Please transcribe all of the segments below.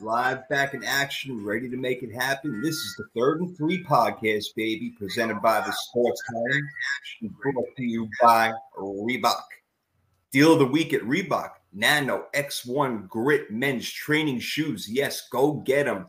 Live back in action, ready to make it happen. This is the third and three podcast, baby, presented by the Sports Time, brought to you by Reebok. Deal of the week at Reebok Nano X1 Grit men's training shoes. Yes, go get them.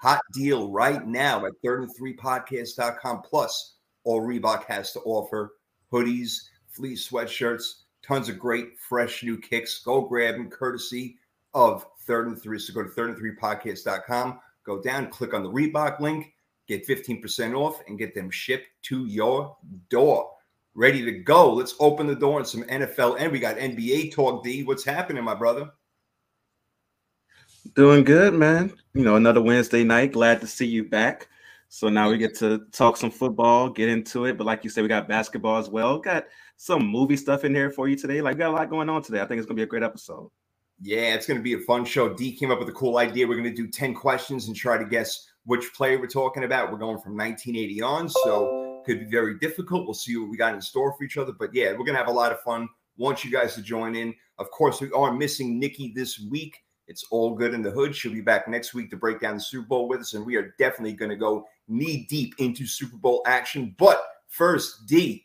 Hot deal right now at third and three podcast.com. Plus, all Reebok has to offer hoodies, fleece sweatshirts, tons of great, fresh new kicks. Go grab them courtesy of third and three. So go to third and three podcast.com, go down, click on the Reebok link, get 15% off, and get them shipped to your door. Ready to go. Let's open the door and some NFL. And we got NBA talk, D. What's happening, my brother? Doing good, man. You know, another Wednesday night. Glad to see you back. So now we get to talk some football, get into it. But like you said, we got basketball as well. Got some movie stuff in here for you today. Like, we got a lot going on today. I think it's gonna be a great episode. Yeah, it's going to be a fun show. D came up with a cool idea. We're going to do 10 questions and try to guess which player we're talking about. We're going from 1980 on, so could be very difficult. We'll see what we got in store for each other. But yeah, we're going to have a lot of fun. Want you guys to join in. Of course, we are missing Nikki this week. It's all good in the hood. She'll be back next week to break down the Super Bowl with us, and we are definitely going to go knee deep into Super Bowl action. But first, D,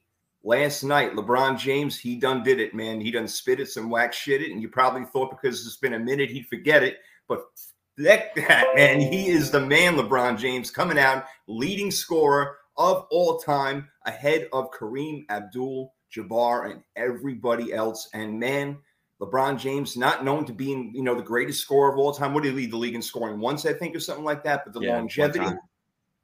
last night, LeBron James, he done did it, man. He done spit it, some wax shit it, and you probably thought because it's been a minute he'd forget it, but that, that man, he is the man, LeBron James, coming out leading scorer of all time, ahead of Kareem Abdul Jabbar and everybody else. And man, LeBron James, not known to being, you know, the greatest scorer of all time. What did he lead the league in scoring once, I think, or something like that? But the yeah, longevity, one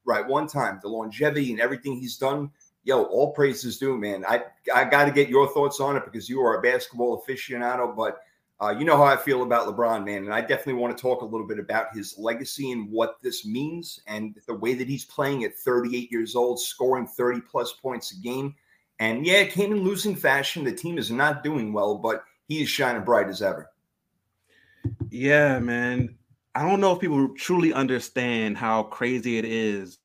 right? One time, the longevity and everything he's done yo, all praises due, man. I I got to get your thoughts on it because you are a basketball aficionado, but uh, you know how I feel about LeBron, man, and I definitely want to talk a little bit about his legacy and what this means, and the way that he's playing at 38 years old, scoring 30 plus points a game. And yeah, it came in losing fashion. The team is not doing well, but he is shining bright as ever. Yeah, man. I don't know if people truly understand how crazy it is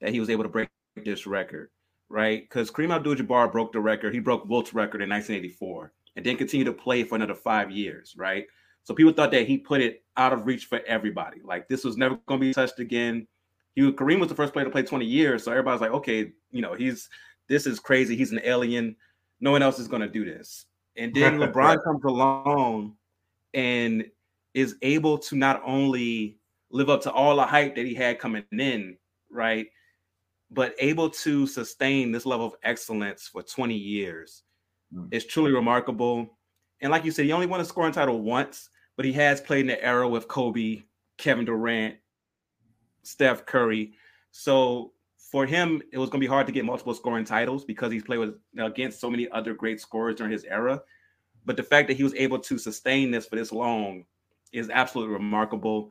that he was able to break this record right? Because Kareem Abdul-Jabbar broke the record. He broke Wilt's record in 1984, and then continued to play for another five years, right? So people thought that he put it out of reach for everybody. Like this was never going to be touched again. He Kareem was the first player to play 20 years, so everybody's like, okay, you know, he's this is crazy. He's an alien. No one else is going to do this. And then LeBron comes along and is able to not only live up to all the hype that he had coming in, right? But able to sustain this level of excellence for 20 years mm. is truly remarkable. And like you said, he only won a scoring title once, but he has played in the era with Kobe, Kevin Durant, Steph Curry. So for him, it was going to be hard to get multiple scoring titles because he's played with against so many other great scorers during his era. But the fact that he was able to sustain this for this long is absolutely remarkable.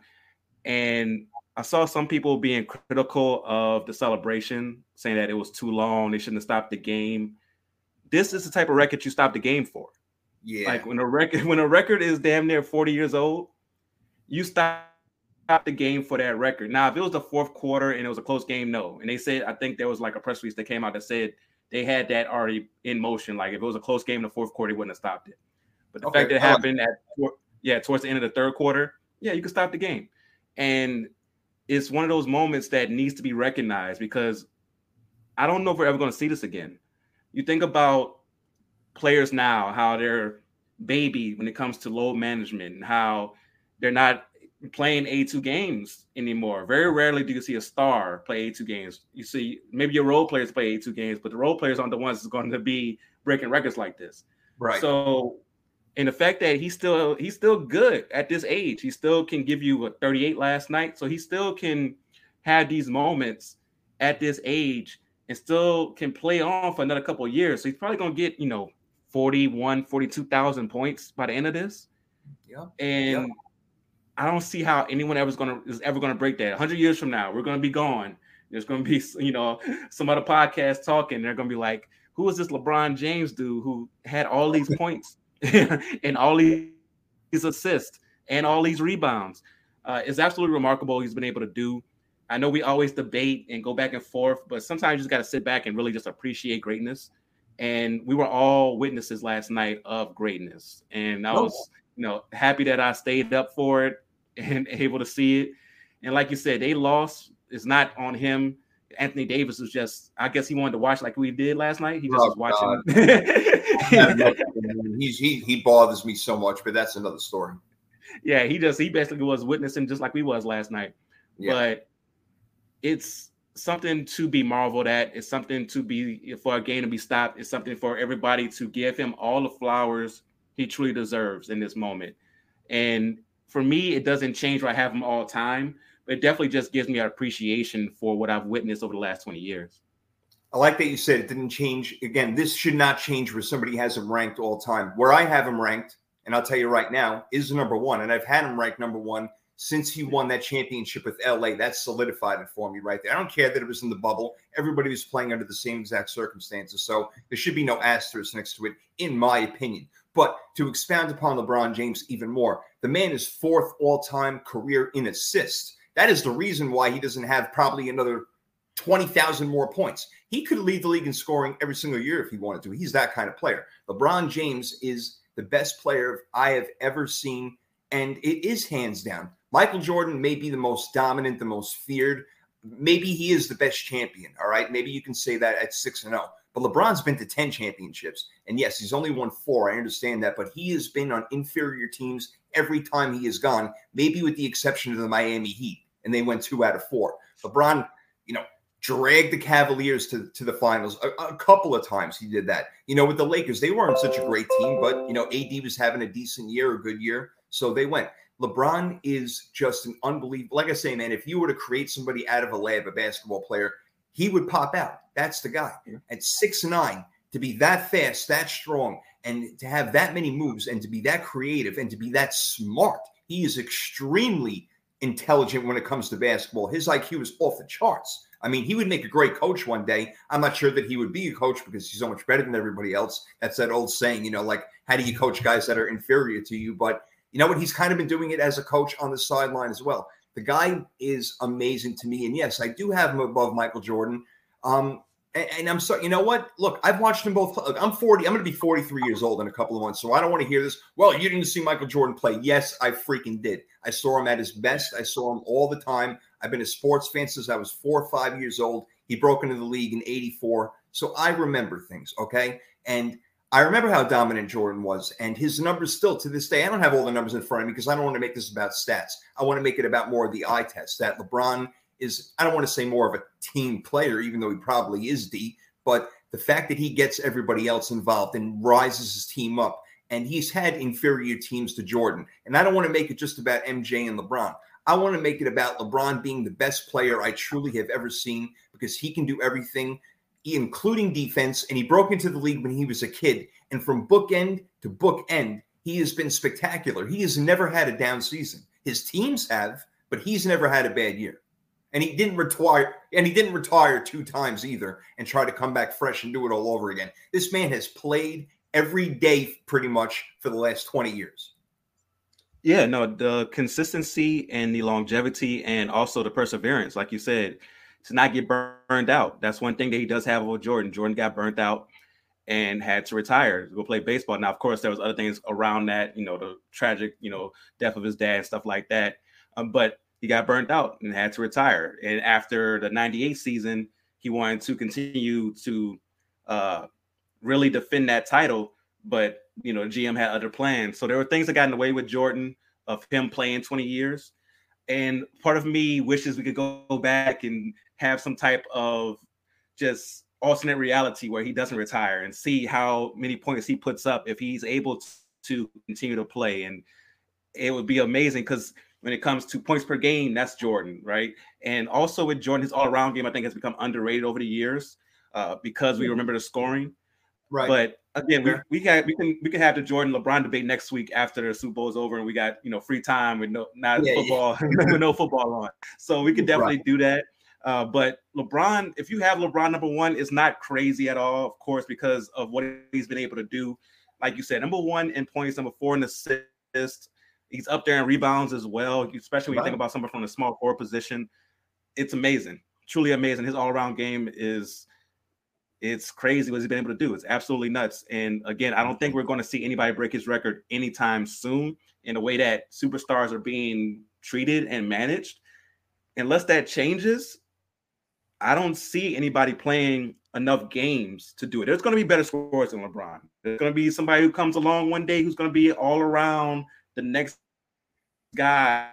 And I saw some people being critical of the celebration, saying that it was too long. They shouldn't have stopped the game. This is the type of record you stop the game for. Yeah. Like when a record when a record is damn near 40 years old, you stop the game for that record. Now, if it was the fourth quarter and it was a close game, no. And they said, I think there was like a press release that came out that said they had that already in motion. Like if it was a close game in the fourth quarter, they wouldn't have stopped it. But the okay. fact that it happened at yeah, towards the end of the third quarter, yeah, you could stop the game. And it's one of those moments that needs to be recognized because I don't know if we're ever going to see this again. You think about players now, how they're baby when it comes to load management, and how they're not playing A2 games anymore. Very rarely do you see a star play A2 games. You see maybe your role players play A2 games, but the role players aren't the ones that's going to be breaking records like this. Right. So and the fact that he's still he's still good at this age. He still can give you a 38 last night, so he still can have these moments at this age and still can play on for another couple years. So he's probably going to get, you know, 41, 42,000 points by the end of this. Yeah. And yeah. I don't see how anyone ever is going to is ever going to break that. 100 years from now, we're going to be gone. There's going to be, you know, some other podcast talking. They're going to be like, who is this LeBron James dude who had all these points and all these assists and all these rebounds. Uh, is absolutely remarkable. He's been able to do. I know we always debate and go back and forth, but sometimes you just got to sit back and really just appreciate greatness. And we were all witnesses last night of greatness. And I was you know, happy that I stayed up for it and able to see it. And like you said, they lost. It's not on him. Anthony Davis was just, I guess he wanted to watch like we did last night. He just oh, was watching. He's he he bothers me so much, but that's another story. Yeah, he just he basically was witnessing just like we was last night. Yeah. But it's something to be marveled at. It's something to be for a game to be stopped. It's something for everybody to give him all the flowers he truly deserves in this moment. And for me, it doesn't change where I have him all time, it definitely just gives me an appreciation for what I've witnessed over the last 20 years. I like that you said it didn't change. Again, this should not change where somebody has him ranked all time. Where I have him ranked, and I'll tell you right now, is number one. And I've had him ranked number one since he won that championship with LA. That solidified it for me right there. I don't care that it was in the bubble. Everybody was playing under the same exact circumstances. So there should be no asterisk next to it, in my opinion. But to expound upon LeBron James even more, the man is fourth all time career in assists. That is the reason why he doesn't have probably another 20,000 more points. He could lead the league in scoring every single year if he wanted to. He's that kind of player. LeBron James is the best player I have ever seen, and it is hands down. Michael Jordan may be the most dominant, the most feared. Maybe he is the best champion. All right. Maybe you can say that at 6 and 0. But LeBron's been to 10 championships. And yes, he's only won four. I understand that. But he has been on inferior teams every time he has gone, maybe with the exception of the Miami Heat. And they went two out of four. LeBron, you know, dragged the Cavaliers to, to the finals a, a, couple of times. He did that. You know, with the Lakers, they weren't such a great team, but, you know, AD was having a decent year, a good year. So they went. LeBron is just an unbelievable. Like I say, man, if you were to create somebody out of a lab, a basketball player, he would pop out. That's the guy. At six nine, to be that fast, that strong, and to have that many moves, and to be that creative, and to be that smart, he is extremely intelligent when it comes to basketball. His IQ is off the charts. I mean, he would make a great coach one day. I'm not sure that he would be a coach because he's so much better than everybody else. That's that old saying, you know, like how do you coach guys that are inferior to you? But you know what? He's kind of been doing it as a coach on the sideline as well. The guy is amazing to me. And yes, I do have him above Michael Jordan. Um, and, and, I'm sorry, you know what? Look, I've watched them both. Look, I'm 40. I'm going to be 43 years old in a couple of months. So I don't want to hear this. Well, you didn't see Michael Jordan play. Yes, I freaking did. I saw him at his best. I saw him all the time. I've been a sports fan since I was four or five years old. He broke into the league in 84. So I remember things. Okay. And I remember how dominant Jordan was, and his numbers still to this day. I don't have all the numbers in front of me because I don't want to make this about stats. I want to make it about more of the eye test that LeBron is, I don't want to say more of a team player, even though he probably is D, but the fact that he gets everybody else involved and rises his team up, and he's had inferior teams to Jordan. And I don't want to make it just about MJ and LeBron. I want to make it about LeBron being the best player I truly have ever seen because he can do everything including defense, and he broke into the league when he was a kid. And from bookend to bookend, he has been spectacular. He has never had a down season. His teams have, but he's never had a bad year. And he didn't retire, and he didn't retire two times either and try to come back fresh and do it all over again. This man has played every day pretty much for the last 20 years. Yeah, no, the consistency and the longevity and also the perseverance, like you said, to not get burned out. That's one thing that he does have over Jordan. Jordan got burnt out and had to retire to go play baseball. Now, of course, there was other things around that, you know, the tragic, you know, death of his dad stuff like that. Um, but he got burnt out and had to retire. And after the 98 season, he wanted to continue to uh, really defend that title. But, you know, GM had other plans. So there were things that got in the way with Jordan of him playing 20 years. And part of me wishes we could go back and have some type of just alternate reality where he doesn't retire and see how many points he puts up if he's able to continue to play. And it would be amazing because when it comes to points per game, that's Jordan, right? And also with Jordan, his all-around game, I think, has become underrated over the years uh, because we remember the scoring. Right. But again, we, we got we can we can have the Jordan LeBron debate next week after the Super Bowl is over and we got you know free time with no not yeah, football yeah. with no football on. So we can definitely right. do that. Uh, but LeBron, if you have LeBron number one, is not crazy at all, of course, because of what he's been able to do. Like you said, number one in points, number four in assists. He's up there in rebounds as well, especially when right. you think about someone from the small forward position. It's amazing, truly amazing. His all around game is it's crazy what he's been able to do. It's absolutely nuts. And again, I don't think we're going to see anybody break his record anytime soon in the way that superstars are being treated and managed. Unless that changes, I don't see anybody playing enough games to do it. There's going to be better scores than LeBron. There's going to be somebody who comes along one day who's going to be all around the next guy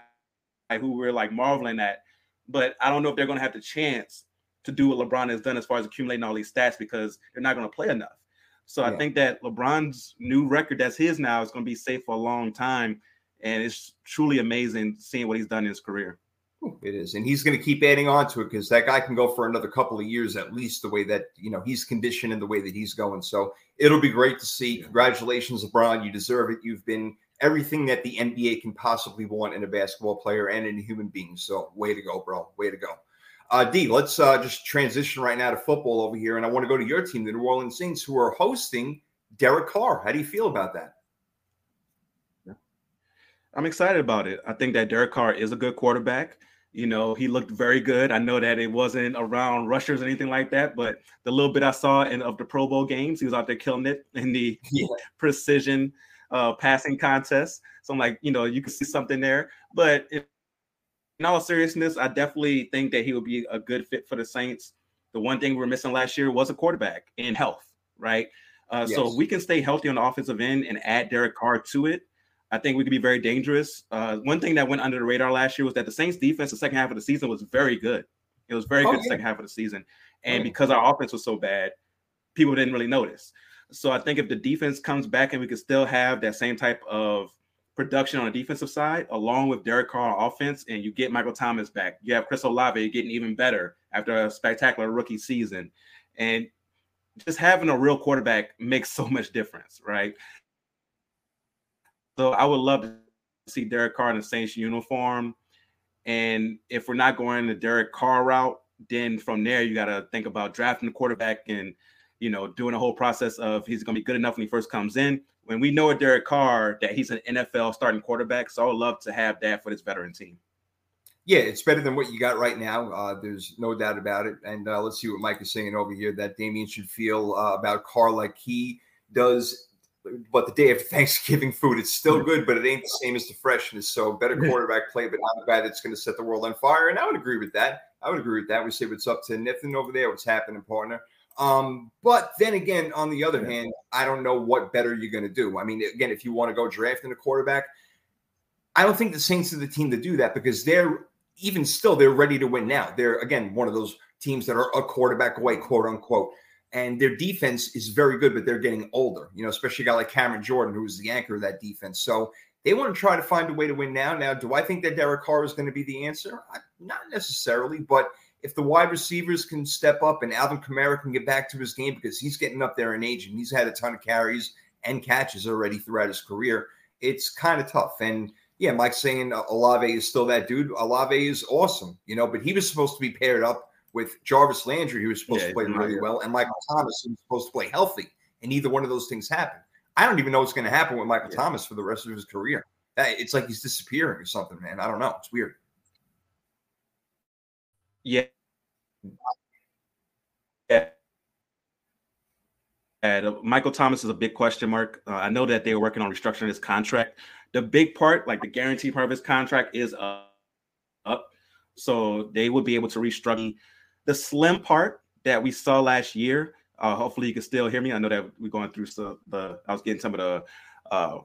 who we're like marveling at. But I don't know if they're going to have the chance to do what LeBron has done as far as accumulating all these stats because they're not going to play enough. So yeah. I think that LeBron's new record that's his now is going to be safe for a long time. And it's truly amazing seeing what he's done in his career. It is, and he's going to keep adding on to it because that guy can go for another couple of years at least. The way that you know he's conditioned and the way that he's going, so it'll be great to see. Congratulations, LeBron! You deserve it. You've been everything that the NBA can possibly want in a basketball player and in a human being. So, way to go, bro! Way to go. Uh, D, let's uh, just transition right now to football over here, and I want to go to your team, the New Orleans Saints, who are hosting Derek Carr. How do you feel about that? I'm excited about it. I think that Derek Carr is a good quarterback. You know, he looked very good. I know that it wasn't around rushers or anything like that, but the little bit I saw in of the Pro Bowl games, he was out there killing it in the yeah. precision uh, passing contest. So I'm like, you know, you can see something there. But in, in all seriousness, I definitely think that he would be a good fit for the Saints. The one thing we were missing last year was a quarterback in health, right? Uh, yes. So we can stay healthy on the offensive end and add Derek Carr to it. I think we could be very dangerous. Uh, one thing that went under the radar last year was that the Saints defense, the second half of the season, was very good. It was very oh, good yeah. second half of the season. And oh, because our offense was so bad, people didn't really notice. So I think if the defense comes back and we can still have that same type of production on the defensive side, along with Derek Carr on offense, and you get Michael Thomas back, you have Chris Olave getting even better after a spectacular rookie season. And just having a real quarterback makes so much difference, right? So I would love to see Derek Carr in the Saints uniform. And if we're not going the Derek Carr route, then from there you got to think about drafting the quarterback and you know doing a whole process of he's going to be good enough when he first comes in. When we know at Derek Carr that he's an NFL starting quarterback, so I would love to have that for this veteran team. Yeah, it's better than what you got right now. Uh, there's no doubt about it. And uh, let's see what Mike is saying over here. That Damien should feel uh, about Carr like he does but the day after Thanksgiving food, it's still good, but it ain't the same as the freshness. So better quarterback play, but not bad. It's going to set the world on fire. And I would agree with that. I would agree with that. We say what's up to Nathan over there, what's happening, partner. Um, but then again, on the other hand, I don't know what better you're going to do. I mean, again, if you want to go drafting a quarterback, I don't think the Saints are the team to do that because they're even still they're ready to win now. They're again one of those teams that are a quarterback away, quote unquote and their defense is very good, but they're getting older. You know, especially a guy like Cameron Jordan, who is the anchor of that defense. So they want to try to find a way to win now. Now, do I think that Derek Carr is going to be the answer? Not necessarily, but if the wide receivers can step up and Alvin Kamara can get back to his game because he's getting up there in age and he's had a ton of carries and catches already throughout his career, it's kind of tough. And yeah, Mike's saying Olave is still that dude. Olave is awesome, you know, but he was supposed to be paired up with Jarvis Landry, who was supposed yeah, to play really well, and Michael Thomas, who was supposed to play healthy, and neither one of those things happened. I don't even know what's going to happen with Michael yeah. Thomas for the rest of his career. It's like he's disappearing or something, man. I don't know. It's weird. Yeah. Yeah. And, uh, Michael Thomas is a big question mark. Uh, I know that they were working on restructuring his contract. The big part, like the guarantee part of his contract, is uh, up. So they would be able to restructure the slim part that we saw last year. Uh, hopefully, you can still hear me. I know that we're going through some, the. I was getting some of the uh,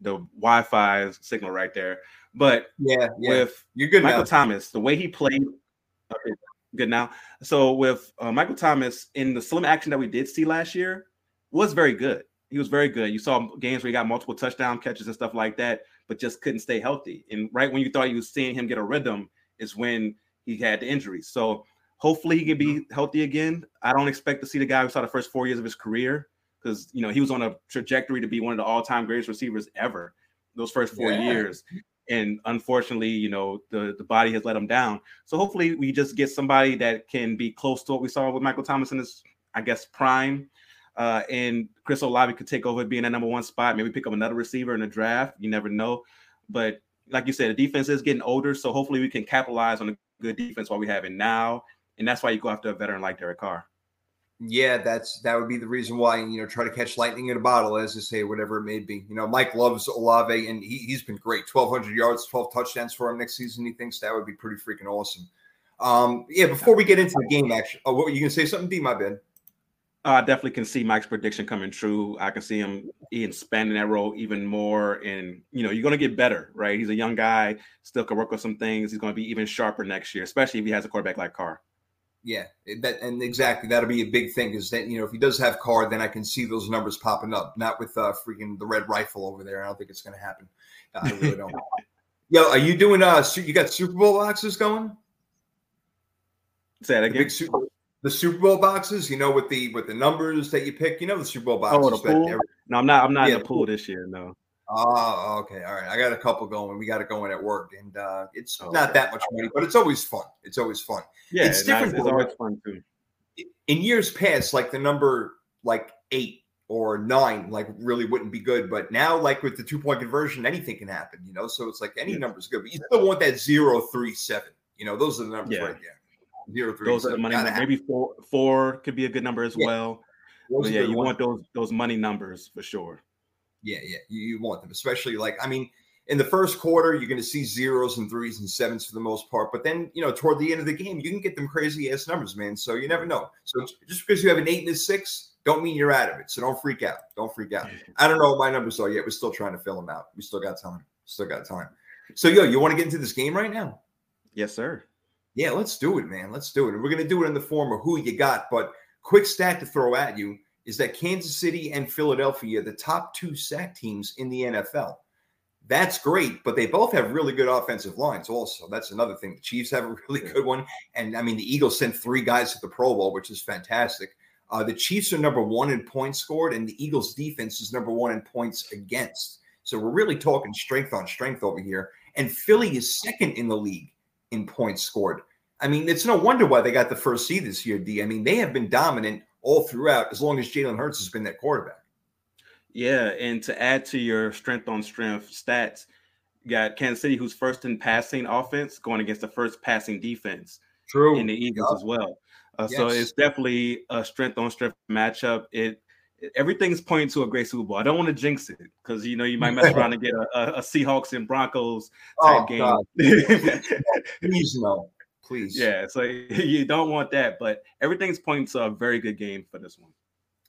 the Wi-Fi signal right there, but yeah, yeah. with you're good. Michael now. Thomas, the way he played. Okay, good now. So with uh, Michael Thomas in the slim action that we did see last year was very good. He was very good. You saw games where he got multiple touchdown catches and stuff like that, but just couldn't stay healthy. And right when you thought you was seeing him get a rhythm, is when he had the injuries. So Hopefully he can be healthy again. I don't expect to see the guy who saw the first four years of his career because you know he was on a trajectory to be one of the all-time greatest receivers ever those first four yeah. years. And unfortunately, you know, the, the body has let him down. So hopefully we just get somebody that can be close to what we saw with Michael Thomas in his, I guess, prime. Uh, and Chris Olave could take over being that number one spot. Maybe pick up another receiver in the draft. You never know. But like you said, the defense is getting older. So hopefully we can capitalize on a good defense while we have it now and that's why you go after a veteran like Derek Carr. Yeah, that's that would be the reason why you know try to catch lightning in a bottle, as they say, whatever it may be. You know, Mike loves Olave, and he, he's been great. Twelve hundred yards, twelve touchdowns for him next season. He thinks that would be pretty freaking awesome. Um, yeah, before we get into the game, actually, oh, what you gonna say? Something? D, my bad. I definitely can see Mike's prediction coming true. I can see him expanding that role even more, and you know, you're going to get better, right? He's a young guy, still can work on some things. He's going to be even sharper next year, especially if he has a quarterback like Carr. Yeah, that and exactly that'll be a big thing is that you know if he does have Carr, then I can see those numbers popping up. Not with uh, freaking the red rifle over there. I don't think it's going to happen. I really don't. Yo, are you doing? Uh, you got Super Bowl boxes going? Say that again. Super, the Super Bowl boxes, you know, with the with the numbers that you pick, you know, the Super Bowl boxes. Oh, the pool? Every, no, I'm not. I'm not yeah, in the pool this year. No. Oh, okay. All right. I got a couple going. We got it going at work, and uh, it's oh, not okay. that much money, but it's always fun. It's always fun. Yeah, it's different. It's always fun too. In years past, like the number like eight or nine, like really wouldn't be good. But now, like with the two point conversion, anything can happen. You know, so it's like any yeah. number's good, but you still want that zero three seven. You know, those are the numbers yeah. right there. Zero three. Those are the money. Maybe four. Four could be a good number as yeah. well. Yeah, you want those those money numbers for sure. Yeah, yeah, you, you want them, especially like I mean, in the first quarter, you're going to see zeros and threes and sevens for the most part. But then, you know, toward the end of the game, you can get them crazy ass numbers, man. So you never know. So just because you have an eight and a six, don't mean you're out of it. So don't freak out. Don't freak out. Mm-hmm. I don't know what my numbers are yet. We're still trying to fill them out. We still got time. Still got time. So yo, you want to get into this game right now? Yes, sir. Yeah, let's do it, man. Let's do it. And we're gonna do it in the form of who you got. But quick stat to throw at you is that Kansas City and Philadelphia, the top two sack teams in the NFL. That's great, but they both have really good offensive lines. Also, that's another thing. The Chiefs have a really good one, and I mean, the Eagles sent three guys to the Pro Bowl, which is fantastic. Uh, the Chiefs are number one in points scored, and the Eagles' defense is number one in points against. So we're really talking strength on strength over here. And Philly is second in the league in points scored. I mean, it's no wonder why they got the first seed this year, D. I mean, they have been dominant all throughout as long as Jalen Hurts has been that quarterback. Yeah, and to add to your strength on strength stats, you got Kansas City, who's first in passing offense, going against the first passing defense. True. In the Eagles as well. Uh, yes. So it's definitely a strength on strength matchup. It everything's pointing to a great Super Bowl. I don't want to jinx it because you know you might mess around and get a, a, a Seahawks and Broncos type oh, game. Please no, please. Yeah, so you don't want that, but everything's pointing to a very good game for this one.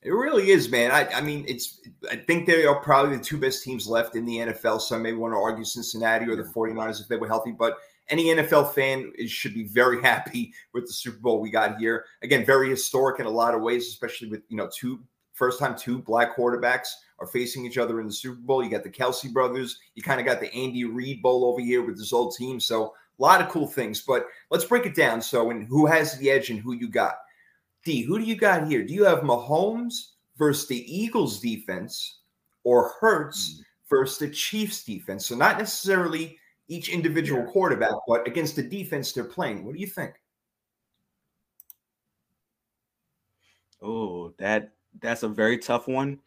It really is, man. I, I mean, it's. I think they are probably the two best teams left in the NFL. Some may want to argue Cincinnati or the 49ers if they were healthy, but any NFL fan is, should be very happy with the Super Bowl we got here. Again, very historic in a lot of ways, especially with you know two first time two black quarterbacks are facing each other in the Super Bowl. You got the Kelce brothers. You kind of got the Andy Reid Bowl over here with this old team. So a lot of cool things. But let's break it down. So, and who has the edge and who you got? D, who do you got here? Do you have Mahomes versus the Eagles defense or Hurts mm. versus the Chiefs defense? So not necessarily each individual yeah. quarterback, but against the defense they're playing. What do you think? Oh, that that's a very tough one.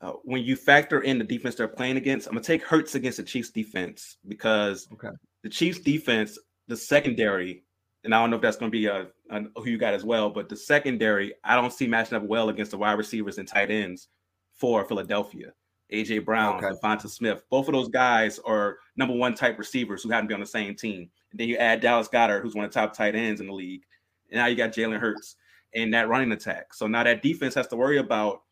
Uh, when you factor in the defense they're playing against, I'm gonna take Hurts against the Chiefs defense because okay. The Chiefs defense, the secondary, and I don't know if that's gonna be a, a, who you got as well, but the secondary, I don't see matching up well against the wide receivers and tight ends for Philadelphia. AJ Brown, okay. DeVonta Smith, both of those guys are number one type receivers who happen to be on the same team. And then you add Dallas Goedert, who's one of the top tight ends in the league. And now you got Jalen Hurts in that running attack. So now that defense has to worry about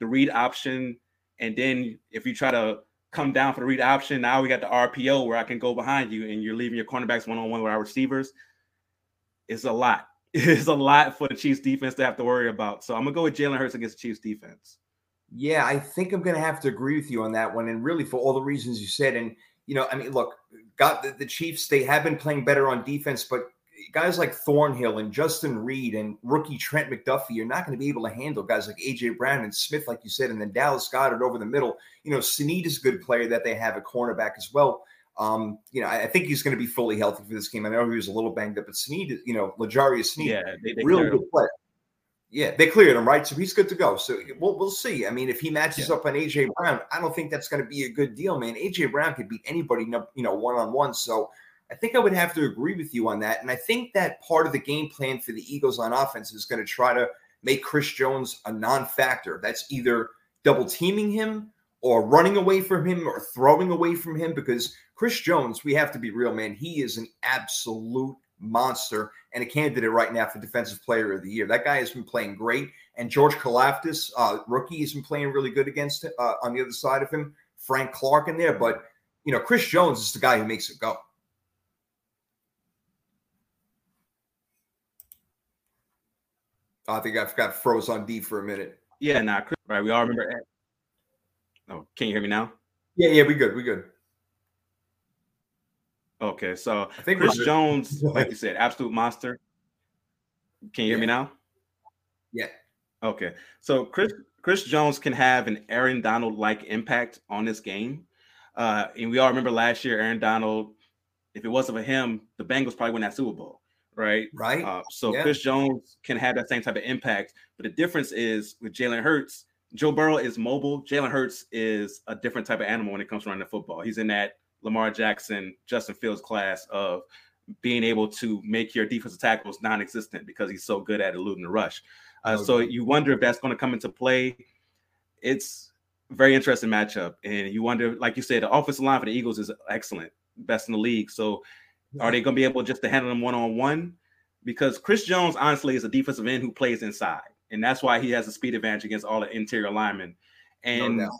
the read option. And then if you try to come down for the read option, now we got the RPO where I can go behind you and you're leaving your cornerbacks one on one with our receivers. It's a lot. It's a lot for the Chiefs defense to have to worry about. So I'm gonna go with Jalen Hurts against the Chiefs defense. Yeah, I think I'm gonna have to agree with you on that one, and really for all the reasons you said. And you know, I mean, look, got the, the Chiefs. They have been playing better on defense, but guys like Thornhill and Justin Reid and rookie Trent McDuffie, you're not going to be able to handle guys like AJ Brown and Smith, like you said, and then Dallas Goedert over the middle. You know, Sneed is a good player that they have a cornerback as well. Um, you know, I, think he's going to be fully healthy for this game. I know he was a little banged up, but Sneed, you know, L'Jarius Sneed, yeah, they, they really good player. Yeah, they cleared him, right? So he's good to go. So we'll, we'll see. I mean, if he matches yeah. up on AJ Brown, I don't think that's going to be a good deal, man. AJ Brown could beat anybody, you know, one on one. So I think I would have to agree with you on that. And I think that part of the game plan for the Eagles on offense is going to try to make Chris Jones a non-factor. That's either double teaming him or running away from him or throwing away from him because Chris Jones, we have to be real, man. He is an absolute monster and a candidate right now for Defensive Player of the Year. That guy has been playing great. And George Karlaftis, uh, rookie, has been playing really good against uh, on the other side of him. Frank Clark in there. But, you know, Chris Jones is the guy who makes it go. I think I've got froze on D for a minute. Yeah, nah, right. We all remember. Oh, can you hear me now? Yeah, yeah, we good. We good. Okay, so I think Chris Jones, like you said, absolute monster. Can you hear yeah. me now? Yeah. Okay, so Chris Chris Jones can have an Aaron Donald like impact on this game, uh, and we all remember last year Aaron Donald. If it wasn't for him, the Bengals probably win that Super Bowl, right? Right. Uh, so yeah. Chris Jones can have that same type of impact, but the difference is with Jalen Hurts. Joe Burrow is mobile. Jalen Hurts is a different type of animal when it comes to running the football. He's in that Lamar Jackson, Justin Fields class of being able to make your defensive tackles non-existent because he's so good at eluding the rush. Uh, okay. So you wonder if that's going to come into play. It's very interesting matchup, and you wonder, like you said, the offensive line for the Eagles is excellent, best in the league. So are they going to be able just to handle them one on one? Because Chris Jones, honestly, is a defensive end who plays inside, and that's why he has a speed advantage against all the interior linemen. And no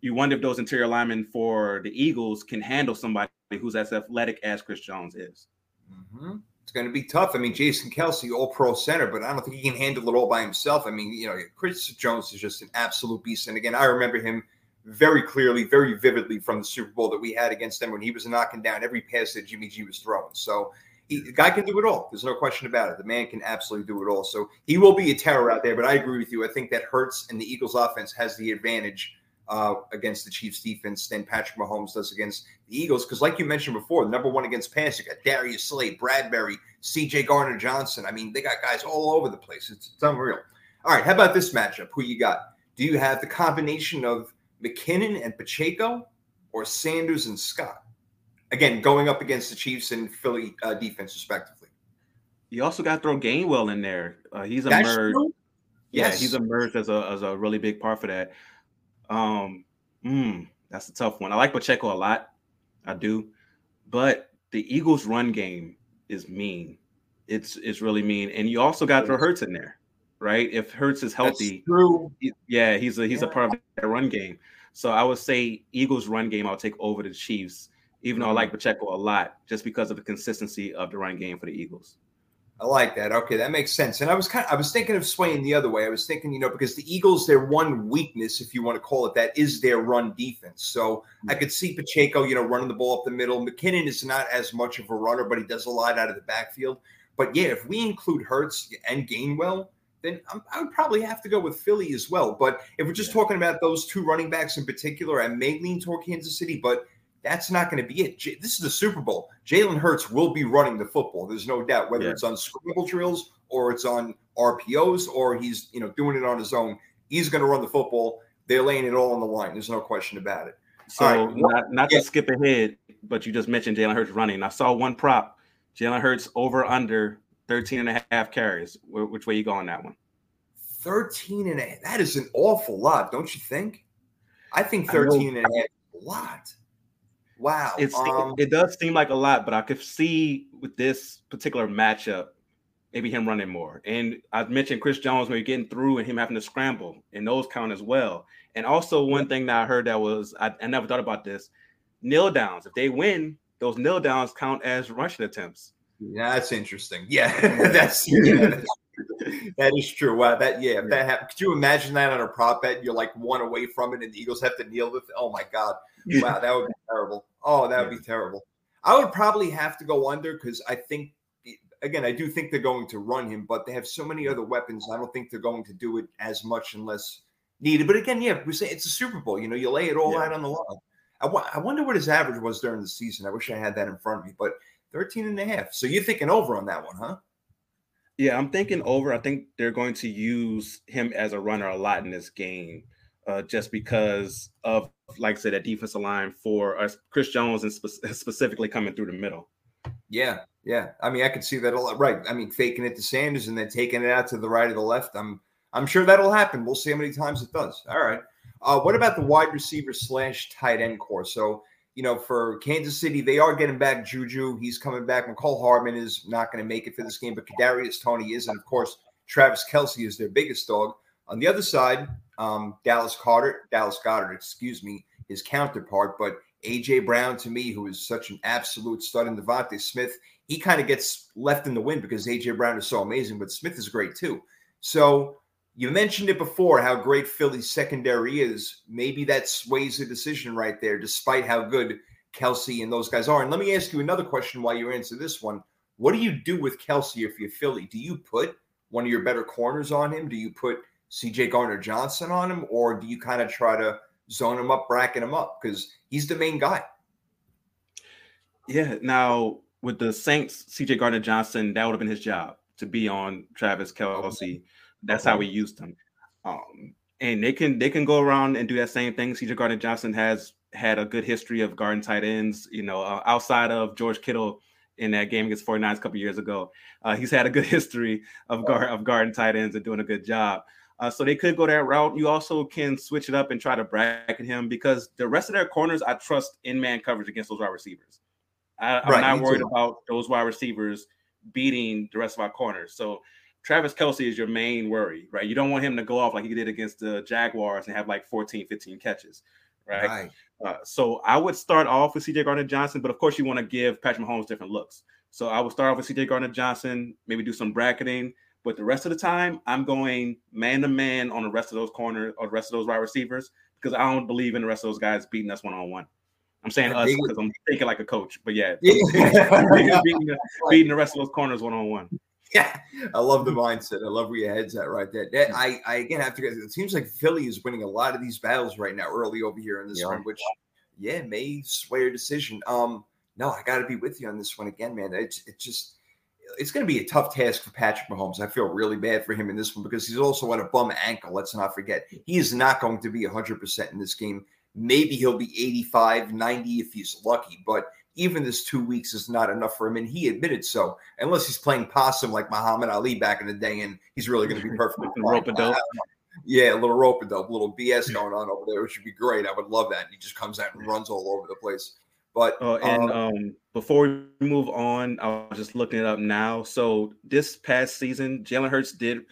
you wonder if those interior linemen for the Eagles can handle somebody who's as athletic as Chris Jones is. Mm-hmm. It's going to be tough. I mean, Jason Kelce, all pro center, but I don't think he can handle it all by himself. I mean, you know, Chris Jones is just an absolute beast. And again, I remember him very clearly, very vividly from the Super Bowl that we had against them when he was knocking down every pass that Jimmy G was throwing. So he, the guy can do it all. There's no question about it. The man can absolutely do it all. So he will be a terror out there. But I agree with you. I think that Hurts and the Eagles offense has the advantage uh, against the Chiefs defense than Patrick Mahomes does against the Eagles. Because, like you mentioned before, the number one against pass, you got Darius Slay, Bradberry, CJ Gardner Johnson. I mean, they got guys all over the place. It's, it's unreal. All right, how about this matchup? Who you got? Do you have the combination of McKinnon and Pacheco or Sanders and Scott? Again, going up against the Chiefs and Philly uh, defense, respectively. You also got to throw Gainwell in there. Uh, he's emerged. Yes. Yeah, he's emerged as a, as a really big part for that. Um, mm, that's a tough one. I like Pacheco a lot. I do, but the Eagles' run game is mean. It's it's really mean, and you also got to throw Hurts in there, right? If Hurts is healthy, he, yeah, he's a he's yeah. a part of that run game. So I would say Eagles' run game I'll take over the Chiefs, even though I like mm-hmm. Pacheco a lot, just because of the consistency of the run game for the Eagles. I like that. Okay, that makes sense. And I was kind of, I was thinking of swaying the other way. I was thinking, you know, because the Eagles, their one weakness, if you want to call it that, is their run defense. So I could see Pacheco, you know, running the ball up the middle. McKinnon is not as much of a runner, but he does a lot out of the backfield. But yeah, if we include Hurts and Gainwell, then I'm, i would probably have to go with Philly as well. But if we're just yeah. talking about those two running backs in particular, I may lean toward Kansas City, but that's not going to be it. This is the Super Bowl. Jalen Hurts will be running the football. There's no doubt, whether yeah. it's on scramble drills or it's on RPOs or he's you know doing it on his own. He's going to run the football. They're laying it all on the line. There's no question about it. So right. not, not yeah. to skip ahead, but you just mentioned Jalen Hurts running. I saw one prop. Jalen Hurts over under 13 and a half carries. Which way you go on that one? 13 and a half. That is an awful lot, don't you think? I think 13 I and a half is a lot. Wow. It's, um, it, it does seem like a lot, but I could see with this particular matchup, maybe him running more. And I've mentioned Chris Jones maybe getting through and him having to scramble, and those count as well. And also, one thing that I heard that was I, I never thought about this: kneel downs. If they win, those kneel downs count as rushing attempts. Yeah, that's interesting. Yeah, that's yeah, that is true. Wow, that yeah, if that happened, could you imagine that on a prop bet? You're like one away from it, and the Eagles have to kneel with. Oh my god, wow, that would be terrible. Oh, that would yeah. be terrible. I would probably have to go under because I think, again, I do think they're going to run him, but they have so many other weapons. I don't think they're going to do it as much unless needed. But again, yeah, we say it's a Super Bowl. You know, you lay it all yeah. out on the line. I, w- I wonder what his average was during the season. I wish I had that in front of me, but 13 and a half. So you're thinking over on that one, huh? Yeah, I'm thinking over. I think they're going to use him as a runner a lot in this game uh, just because of, like I said, that defensive line for us, Chris Jones and spe- specifically coming through the middle. Yeah, yeah. I mean, I could see that a lot. Right. I mean, faking it to Sanders and then taking it out to the right or the left. I'm I'm sure that'll happen. We'll see how many times it does. All right. Uh, what about the wide receiver slash tight end core? So, you know, for Kansas City, they are getting back Juju. He's coming back. Mecole Hardman is not going to make it for this game, but Kadarius Toney is, and of course, Travis Kelce is their biggest dog. On the other side, um, Dallas Carter, Dallas Goedert, excuse me, his counterpart, but AJ Brown to me, who is such an absolute stud, and DeVonta Smith, he kind of gets left in the wind because AJ Brown is so amazing, but Smith is great too. So you mentioned it before how great Philly's secondary is. Maybe that sways the decision right there, despite how good Kelce and those guys are. And let me ask you another question while you answer this one. What do you do with Kelce if you're Philly? Do you put one of your better corners on him? Do you put CJ Gardner Johnson on him, or do you kind of try to zone him up, bracket him up? Because he's the main guy. Yeah. Now, with the Saints, CJ Gardner Johnson, that would have been his job to be on Travis Kelce. That's okay. how we used him. Um, and they can they can go around and do that same thing. CJ Gardner Johnson has had a good history of guarding tight ends, you know, uh, outside of George Kittle in that game against 49ers a couple years ago. Uh, he's had a good history of guard of guarding tight ends and doing a good job. Uh, so they could go that route. You also can switch it up and try to bracket him because the rest of their corners I trust in man coverage against those wide receivers. I, am not worried too. about those wide receivers beating the rest of our corners. So Travis Kelce is your main worry, right? You don't want him to go off like he did against the Jaguars and have like 14, 15 catches, right? right. Uh, so I would start off with CJ Gardner Johnson, but of course you want to give Patrick Mahomes different looks. So I would start off with CJ Gardner Johnson, maybe do some bracketing, but the rest of the time I'm going man to man on the rest of those corners or the rest of those wide receivers because I don't believe in the rest of those guys beating us one on one. I'm saying us because I'm thinking like a coach, but yeah, yeah. beating, the, beating, the, rest of those corners one on one. Yeah, I love the mindset. I love where your head's at right there. That, I, I again have to. It seems like Philly is winning a lot of these battles right now, early over here in this yeah. one, which yeah may sway your decision. Um, no, I got to be with you on this one again, man. It's it's just it's going to be a tough task for Patrick Mahomes. I feel really bad for him in this one because he's also at a bum ankle. Let's not forget he is not going to be 100% in this game. Maybe he'll be 85, 90 if he's lucky, but even this two weeks is not enough for him. And he admitted so, unless he's playing possum like Muhammad Ali back in the day, and he's really going to be perfect. rope dope. Yeah, a little rope a dope, a little BS going on over there, which would be great. I would love that. He just comes out and runs all over the place. But uh, and um, um, before we move on, I was just looking it up now. So this past season, Jalen Hurts did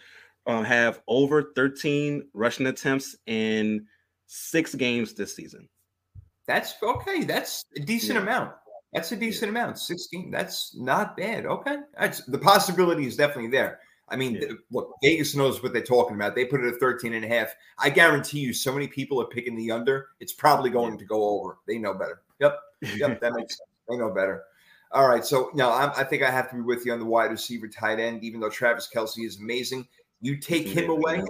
um, have over 13 rushing attempts in six games this season. That's okay. That's a decent yeah. amount. That's a decent yeah. amount. 16. That's not bad. Okay. That's the possibility is definitely there. I mean, yeah. look, Vegas knows what they're talking about. They put it at 13 and a half. I guarantee you, so many people are picking the under. It's probably going yeah. to go over. They know better. Yep. Yep. that makes sense. They know better. All right. So, now i think I have to be with you on the wide receiver tight end, even though Travis Kelce is amazing. You take him away.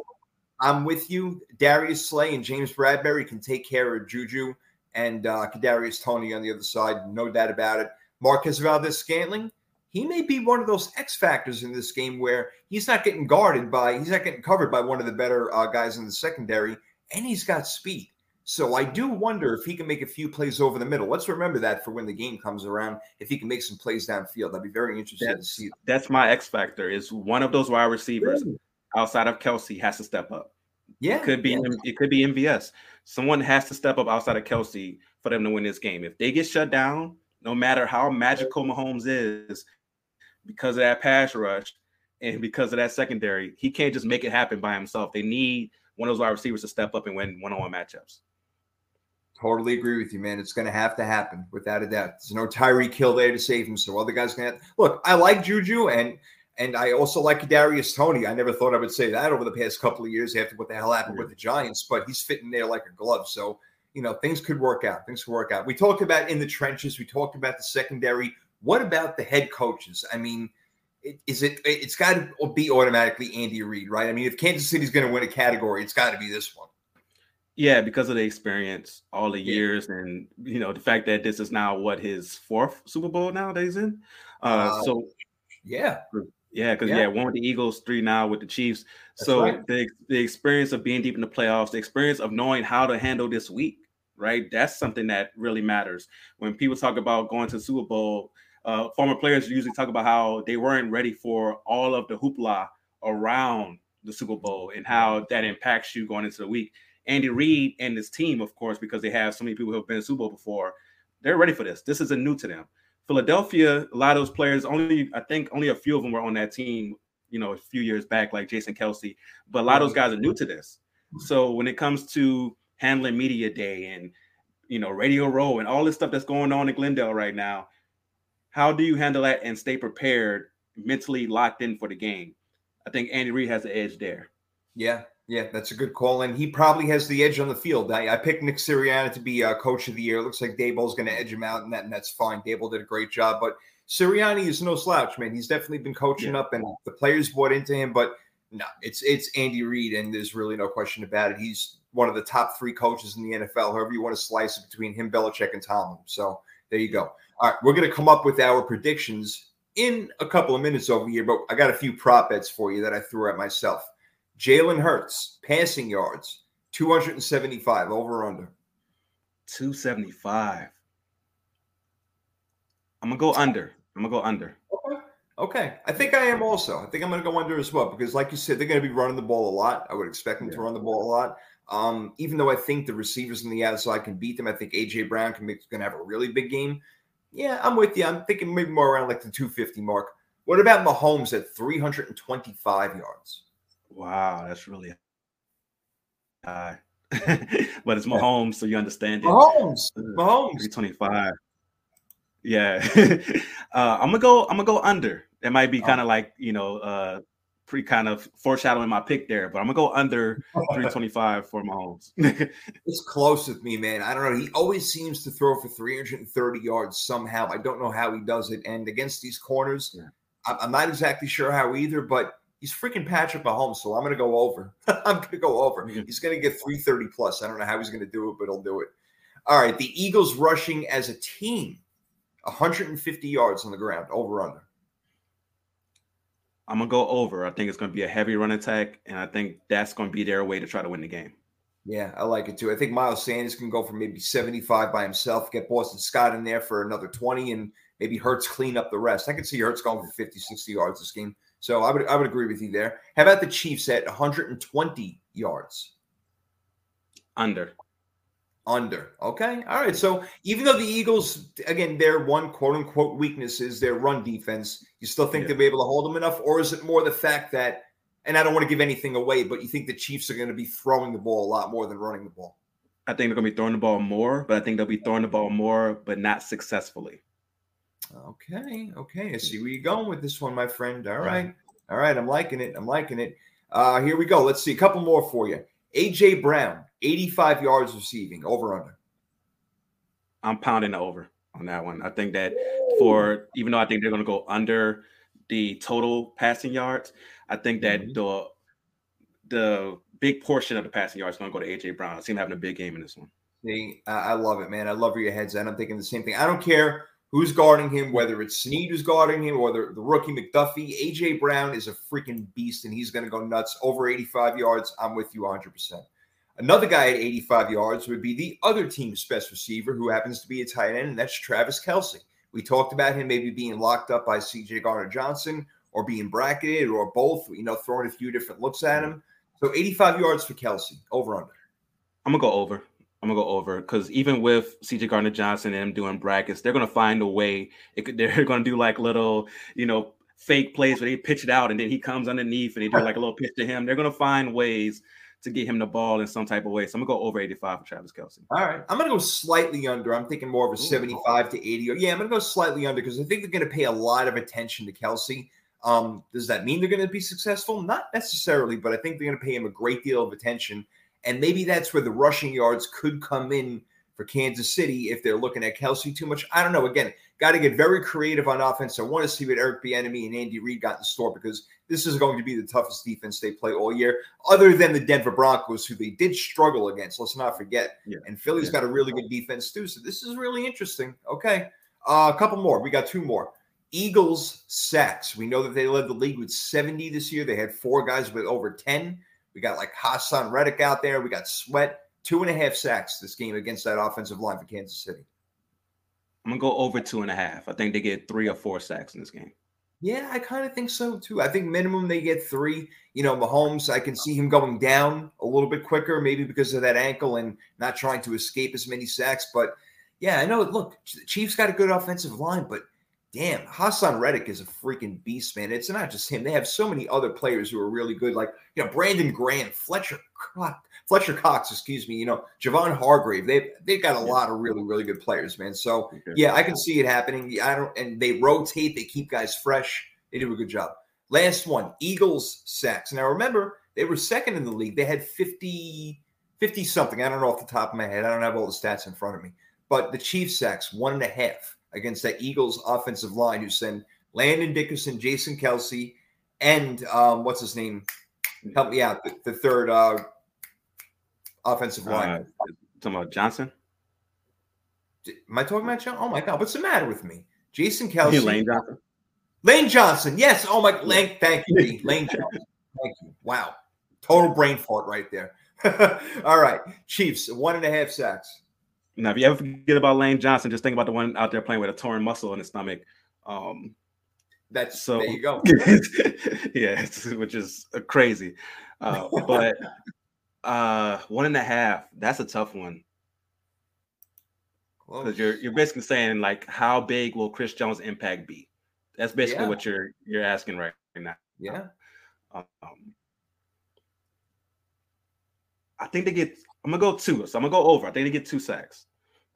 I'm with you. Darius Slay and James Bradberry can take care of Juju and uh, Kadarius Toney on the other side. No doubt about it. Marquez Valdes Scantling, he may be one of those X factors in this game where he's not getting guarded by, he's not getting covered by one of the better uh, guys in the secondary, and he's got speed. So I do wonder if he can make a few plays over the middle. Let's remember that for when the game comes around. If he can make some plays downfield, I'd be very interested that's, to see. That's my X factor. Is one of those wide receivers really? outside of Kelce has to step up. Yeah, it could be yeah. it could be MVS. Someone has to step up outside of Kelce for them to win this game. If they get shut down, no matter how magical Mahomes is, because of that pass rush and because of that secondary, he can't just make it happen by himself. They need one of those wide receivers to step up and win one-on-one matchups. Totally agree with you, man. It's going to have to happen without a doubt. There's no Tyreek Hill there to save him, so other guys can have. Look, I like Juju, and and I also like Darius Toney. I never thought I would say that over the past couple of years after what the hell happened with the Giants, but he's fitting there like a glove. So, you know, things could work out. Things could work out. We talked about in the trenches. We talked about the secondary. What about the head coaches? I mean, is it? It's got to be automatically Andy Reid, right? I mean, if Kansas City's going to win a category, it's got to be this one. Yeah, because of the experience, all the years, yeah. and you know the fact that this is now what his fourth Super Bowl nowadays in. Uh, uh so yeah, yeah, because yeah. yeah. one with the Eagles, three now with the Chiefs. That's so right. the the experience of being deep in the playoffs, the experience of knowing how to handle this week, right? That's something that really matters. When people talk about going to Super Bowl, uh, former players usually talk about how they weren't ready for all of the hoopla around the Super Bowl and how that impacts you going into the week. Andy Reid and his team, of course, because they have so many people who have been in Super Bowl before, they're ready for this. This isn't new to them. Philadelphia, a lot of those players, only I think only a few of them were on that team, you know, a few years back, like Jason Kelce. But a lot of those guys are new to this. So when it comes to handling media day and you know Radio Row and all this stuff that's going on in Glendale right now, how do you handle that and stay prepared, mentally locked in for the game? I think Andy Reid has the edge there. Yeah, yeah, that's a good call, and he probably has the edge on the field. I, I picked Nick Sirianni to be uh, coach of the year. It looks like Daboll's going to edge him out, and that and that's fine. Daboll did a great job, but Sirianni is no slouch, man. He's definitely been coaching yeah. up, and the players bought into him. But no, it's it's Andy Reid, and there's really no question about it. He's one of the top three coaches in the NFL. However you want to slice it between him, Belichick, and Tomlin. So there you go. All right, we're going to come up with our predictions in a couple of minutes over here, but I got a few prop bets for you that I threw at myself. Jalen Hurts, passing yards, 275 over under. 275. I'm gonna go under. I'm gonna go under. Okay. Okay. I think I am also. I think I'm gonna go under as well because, like you said, they're gonna be running the ball a lot. I would expect them yeah. to run the ball a lot. Um, even though I think the receivers on the outside can beat them, I think AJ Brown can make, gonna have a really big game. Yeah, I'm with you. I'm thinking maybe more around like the 250 mark. What about Mahomes at 325 yards? Wow, that's really high. but it's Mahomes, so you understand it. Mahomes, Mahomes, three twenty five. Yeah, uh, I'm gonna go. I'm gonna go under. That might be kind of oh. like you know, uh, pretty kind of foreshadowing my pick there, but I'm gonna go under 325 for Mahomes. it's close with me, man. I don't know. He always seems to throw for 330 yards somehow. I don't know how he does it. And against these corners, yeah. I'm not exactly sure how either, but He's freaking Patrick Mahomes, so I'm going to go over. I'm going to go over. He's going to get 330 plus. I don't know how he's going to do it, but he'll do it. All right, the Eagles rushing as a team, 150 yards on the ground, over under. I'm gonna go over. I think it's gonna be a heavy run attack, and I think that's gonna be their way to try to win the game. Yeah, I like it too. I think Miles Sanders can go for maybe 75 by himself, get Boston Scott in there for another 20, and maybe Hurts clean up the rest. I can see Hurts going for 50, 60 yards this game. So I would I would agree with you there. How about the Chiefs at 120 yards? Under. Under. Okay. All right. So even though the Eagles, again, their one quote unquote weakness is their run defense, you still think yeah. they'll be able to hold them enough? Or is it more the fact that, and I don't want to give anything away, but you think the Chiefs are going to be throwing the ball a lot more than running the ball? I think they're going to be throwing the ball more, but I think they'll be throwing the ball more, but not successfully. Okay, okay. I see where you're going with this one, my friend. All right. All right. I'm liking it. I'm liking it. Uh, here we go. Let's see a couple more for you. AJ Brown, 85 yards receiving, over under. I'm pounding the over on that one. I think that for even though I think they're going to go under the total passing yards, I think that mm-hmm. the the big portion of the passing yards is going to go to AJ Brown. I see him having a big game in this one. See, I love it, man. I love where your head's at. I'm thinking the same thing. I don't care who's guarding him, whether it's Sneed who's guarding him or the, the rookie McDuffie. AJ Brown is a freaking beast and he's going to go nuts over 85 yards. I'm with you 100%. Another guy at 85 yards would be the other team's best receiver, who happens to be a tight end, and that's Travis Kelce. We talked about him maybe being locked up by CJ Gardner Johnson or being bracketed or both, you know, throwing a few different looks at mm-hmm. him. So 85 yards for Kelce, over under. I'm going to go over. I'm gonna go over because even with CJ Gardner Johnson and them doing brackets, they're gonna find a way. Could, they're gonna do like little, you know, fake plays where they pitch it out and then he comes underneath and they do like a little pitch to him. They're gonna find ways to get him the ball in some type of way. So I'm gonna go over 85 for Travis Kelce. All right. I'm gonna go slightly under. I'm thinking more of a 75 to 80. yeah, I'm gonna go slightly under because I think they're gonna pay a lot of attention to Kelce. Um, does that mean they're gonna be successful? Not necessarily, but I think they're gonna pay him a great deal of attention. And maybe that's where the rushing yards could come in for Kansas City if they're looking at Kelce too much. I don't know. Again, got to get very creative on offense. I want to see what Eric Bieniemy and Andy Reid got in store because this is going to be the toughest defense they play all year, other than the Denver Broncos, who they did struggle against. Let's not forget. Yeah. And Philly's yeah. got a really good defense too. So this is really interesting. Okay, uh, a couple more. We got two more. Eagles sacks. We know that they led the league with 70 this year. They had four guys with over 10. We got like Haason Reddick out there. We got Sweat. Two and a half sacks this game against that offensive line for Kansas City. I'm gonna go over two and a half. I think they get three or four sacks in this game. Yeah, I kind of think so too. I think minimum they get three. You know, Mahomes, I can see him going down a little bit quicker, maybe because of that ankle and not trying to escape as many sacks. But yeah, I know. Look, the Chiefs got a good offensive line, but damn, Haason Reddick is a freaking beast, man. It's not just him. They have so many other players who are really good, like you know Brandon Graham, Fletcher Fletcher Cox, excuse me. You know Javon Hargrave. They they've got a lot of really really good players, man. So yeah, I can see it happening. I don't, and they rotate. They keep guys fresh. They do a good job. Last one, Eagles sacks. Now remember, they were second in the league. They had 50, 50 something. I don't know off the top of my head. I don't have all the stats in front of me. But the Chiefs sacks one and a half against that Eagles offensive line who send Landon Dickerson, Jason Kelce, and um, what's his name? Help me out. The, the third uh, offensive line. Uh, talking about Johnson? Am I talking about Johnson? Oh my God, what's the matter with me? Jason Kelce. Lane Johnson. Lane Johnson. Yes. Oh my Lane. Thank you. Lane Johnson. Thank you. Wow. Total brain fart right there. All right. Chiefs, one and a half sacks. Now, if you ever forget about Lane Johnson, just think about the one out there playing with a torn muscle in his stomach. Um, That's so there you go. yeah, which is crazy. Uh, but uh, one and a half, that's a tough one. Because you're you're basically saying like how big will Chris Jones' impact be? That's basically yeah. what you're you're asking right now. Yeah. Um, I think they get I'm gonna go two. So I'm gonna go over. I think they get two sacks.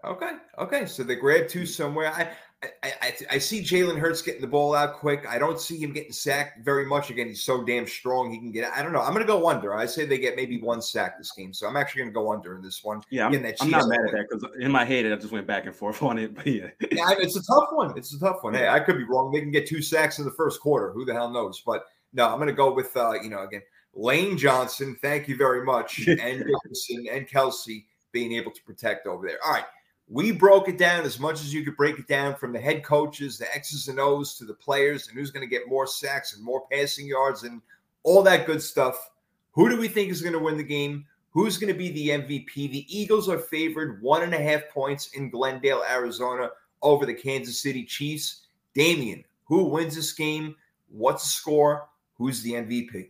Okay. Okay. So they grab two somewhere. I I, I, I see Jalen Hurts getting the ball out quick. I don't see him getting sacked very much. Again, he's so damn strong. He can get. I don't know. I'm going to go under. I say they get maybe one sack this game. So I'm actually going to go under in this one. Yeah, I'm, I'm not mad at that because in my head I just went back and forth on it. But yeah, yeah, it's a tough one. It's a tough one. Hey, I could be wrong. They can get two sacks in the first quarter. Who the hell knows? But no, I'm going to go with uh, you know again Lane Johnson. Thank you very much, and Dickerson and Kelce being able to protect over there. All right. We broke it down as much as you could break it down from the head coaches, the X's and O's to the players, and who's going to get more sacks and more passing yards and all that good stuff. Who do we think is going to win the game? Who's going to be the MVP? The Eagles are favored one and a half points in Glendale, Arizona over the Kansas City Chiefs. Damien, who wins this game? What's the score? Who's the MVP?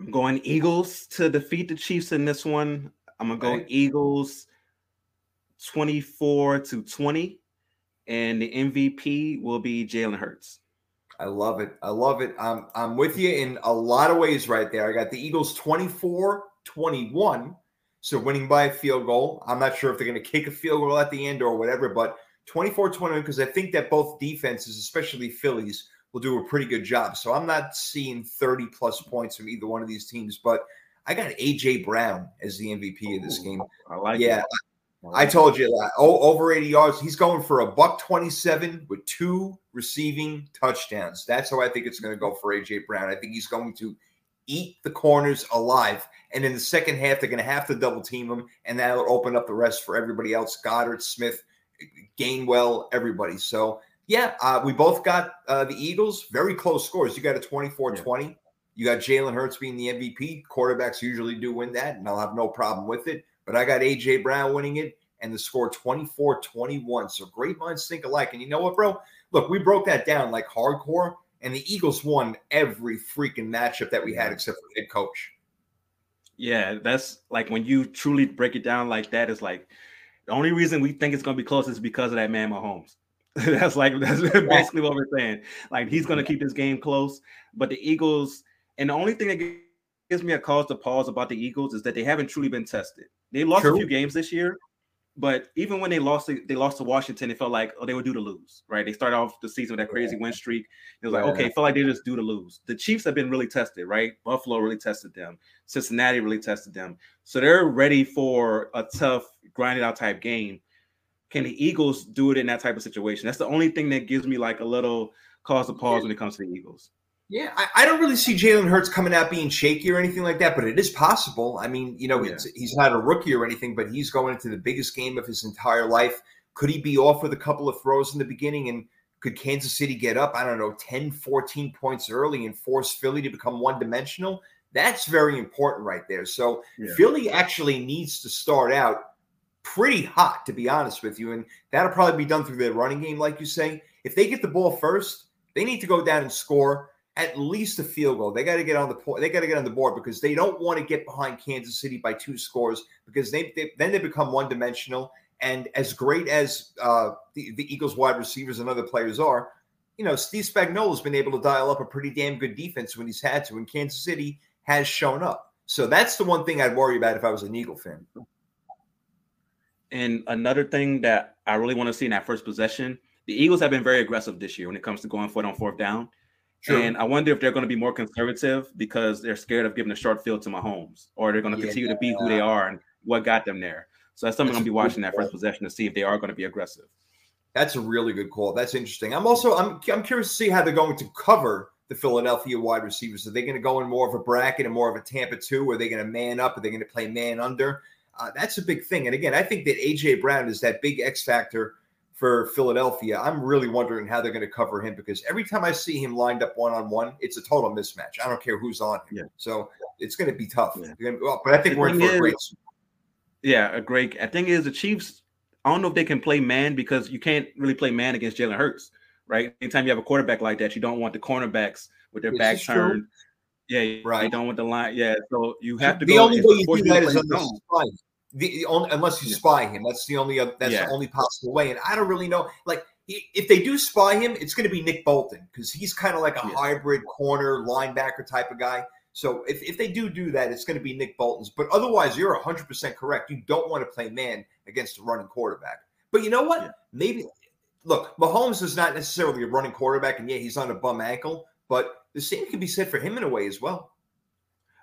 I'm going Eagles to defeat the Chiefs in this one. I'm going to go Eagles 24 to 20. And the MVP will be Jalen Hurts. I love it. I love it. I'm, I'm with you in a lot of ways right there. I got the Eagles 24 21. So winning by a field goal. I'm not sure if they're going to kick a field goal at the end or whatever, but 24 21, because I think that both defenses, especially Phillies, will do a pretty good job. So I'm not seeing 30 plus points from either one of these teams, but I got AJ Brown as the MVP of this game. I like yeah, I told you that. Oh, over 80 yards. He's going for a buck 27 with two receiving touchdowns. That's how I think it's going to go mm-hmm. for AJ Brown. I think he's going to eat the corners alive. And in the second half, they're going to have to double team him, and that'll open up the rest for everybody else Goedert, Smith, Gainwell, everybody. So, yeah, uh, we both got uh, the Eagles. Very close scores. You got a 24 20. You got Jalen Hurts being the MVP. Quarterbacks usually do win that, and I'll have no problem with it but I got AJ Brown winning it and the score 24 21. So great minds think alike. And you know what, bro? Look, we broke that down like hardcore, and the Eagles won every freaking matchup that we had except for head coach. Yeah, that's like when you truly break it down like that, it's like the only reason we think it's going to be close is because of that man Mahomes. that's like that's basically what we're saying. Like he's going to keep this game close, but the Eagles, and the only thing that gives me a cause to pause about the Eagles is that they haven't truly been tested. They lost True. a few games this year, but even when they lost, they lost to Washington. It felt like oh, they were due to lose. Right? They started off the season with that crazy win streak. It was like okay, it felt like they're just due to lose. The Chiefs have been really tested. Right? Buffalo really tested them. Cincinnati really tested them. So they're ready for a tough, grinded out type game. Can the Eagles do it in that type of situation? That's the only thing that gives me like a little cause to pause when it comes to the Eagles. Yeah, I, I, don't really see Jalen Hurts coming out being shaky or anything like that, but it is possible. I mean, you know, yeah. he's not a rookie or anything, but he's going into the biggest game of his entire life. Could he be off with a couple of throws in the beginning? And could Kansas City get up, I don't know, 10, 14 points early and force Philly to become one dimensional? That's very important right there. So yeah. Philly actually needs to start out pretty hot, to be honest with you. And that'll probably be done through their running game, like you say. If they get the ball first, They need to go down and score at least a field goal. They got to get on the point. They got to get on the board because they don't want to get behind Kansas City by two scores because they, they then they become one dimensional. And as great as uh, the, the Eagles wide receivers and other players are, you know, Steve Spagnuolo has been able to dial up a pretty damn good defense when he's had to, and Kansas City has shown up. So that's the one thing I'd worry about if I was an Eagle fan. And another thing that I really want to see in that first possession, the Eagles have been very aggressive this year when it comes to going for it on fourth down. True. And I wonder if they're going to be more conservative because they're scared of giving a short field to Mahomes, or they're going to continue to be who they are and what got them there. So that's something that's I'm gonna be watching that first possession to see if they are going to be aggressive. That's a really good call. That's interesting. I'm also I'm I'm curious to see how they're going to cover the Philadelphia wide receivers. Are they going to go in more of a bracket and more of a Tampa two? Are they going to man up? Are they going to play man under? Uh, that's a big thing. And again, I think that AJ Brown is that big X factor for Philadelphia. I'm really wondering how they're going to cover him because every time I see him lined up one on one, it's a total mismatch. I don't care who's on him. Yeah. So it's going to be tough. Yeah. Well, but I think the we're in for is, a great. Yeah, a great. I think is the Chiefs. I don't know if they can play man because you can't really play man against Jalen Hurts, right? Anytime you have a quarterback like that, you don't want the cornerbacks with their back turned. True. Yeah, right. You don't want the line. Yeah, so you have to. The go, only way you do that is under the only unless you spy him. That's the only uh, that's yeah. the only possible way. And I don't really know. Like if they do spy him, it's going to be Nick Bolton because he's kind of like a yeah. hybrid corner linebacker type of guy. So if, if they do do that, it's going to be Nick Bolton's. But otherwise, you're 100% correct. You don't want to play man against a running quarterback. But you know what? Yeah. Maybe look, Mahomes is not necessarily a running quarterback, and yeah, he's on a bum ankle. But the same can be said for him in a way as well.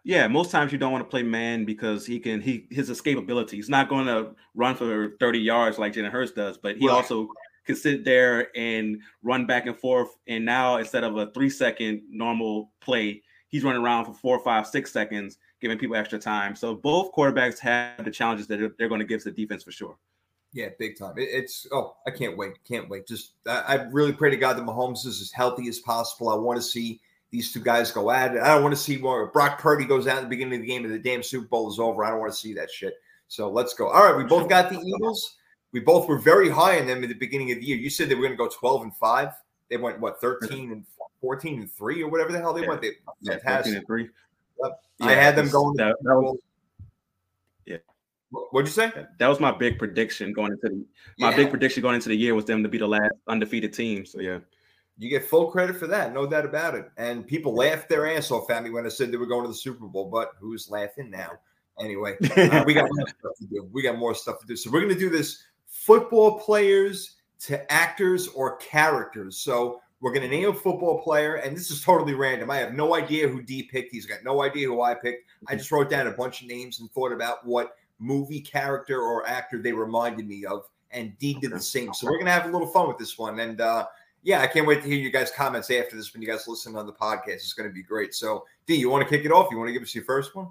Yeah, most times you don't want to play man because he can he his escapability. He's not going to run for 30 yards like Jalen Hurts does, but he right. also can sit there and run back and forth. And now instead of a three second normal play, he's running around for four, five, six seconds, giving people extra time. So both quarterbacks have the challenges that they're going to give to the defense for sure. Yeah, big time. It, it's oh, I can't wait, can't wait. Just I, I really pray to God that Mahomes is as healthy as possible. I want to see these two guys go at it. I don't want to see more. Brock Purdy goes out at the beginning of the game and the damn Super Bowl is over. I don't want to see that shit. So let's go. All right, we both got the Eagles. We both were very high on them at the beginning of the year. You said they were going to go 12 and 5. They went what 13 and 14 and 3 or whatever the hell they yeah. went. They yeah, fantastic. and 3. Yep. Yeah, I had them going. That, that was, yeah. What'd you say? That was my big prediction going into the my yeah. big prediction going into the year was them to be the last undefeated team. So yeah. You get full credit for that, no doubt about it. And people laughed their ass off at me when I said they were going to the Super Bowl, but who's laughing now? Anyway, uh, we got more stuff to do. We got more stuff to do. So we're going to do this football players to actors or characters. So we're going to name a football player, and this is totally random. I have no idea who D picked. He's got no idea who I picked. I just wrote down a bunch of names and thought about what movie character or actor they reminded me of, and D did the same. So we're going to have a little fun with this one. And uh, yeah, I can't wait to hear you guys' comments after this when you guys listen on the podcast. It's going to be great. So, D, you want to kick it off? You want to give us your first one?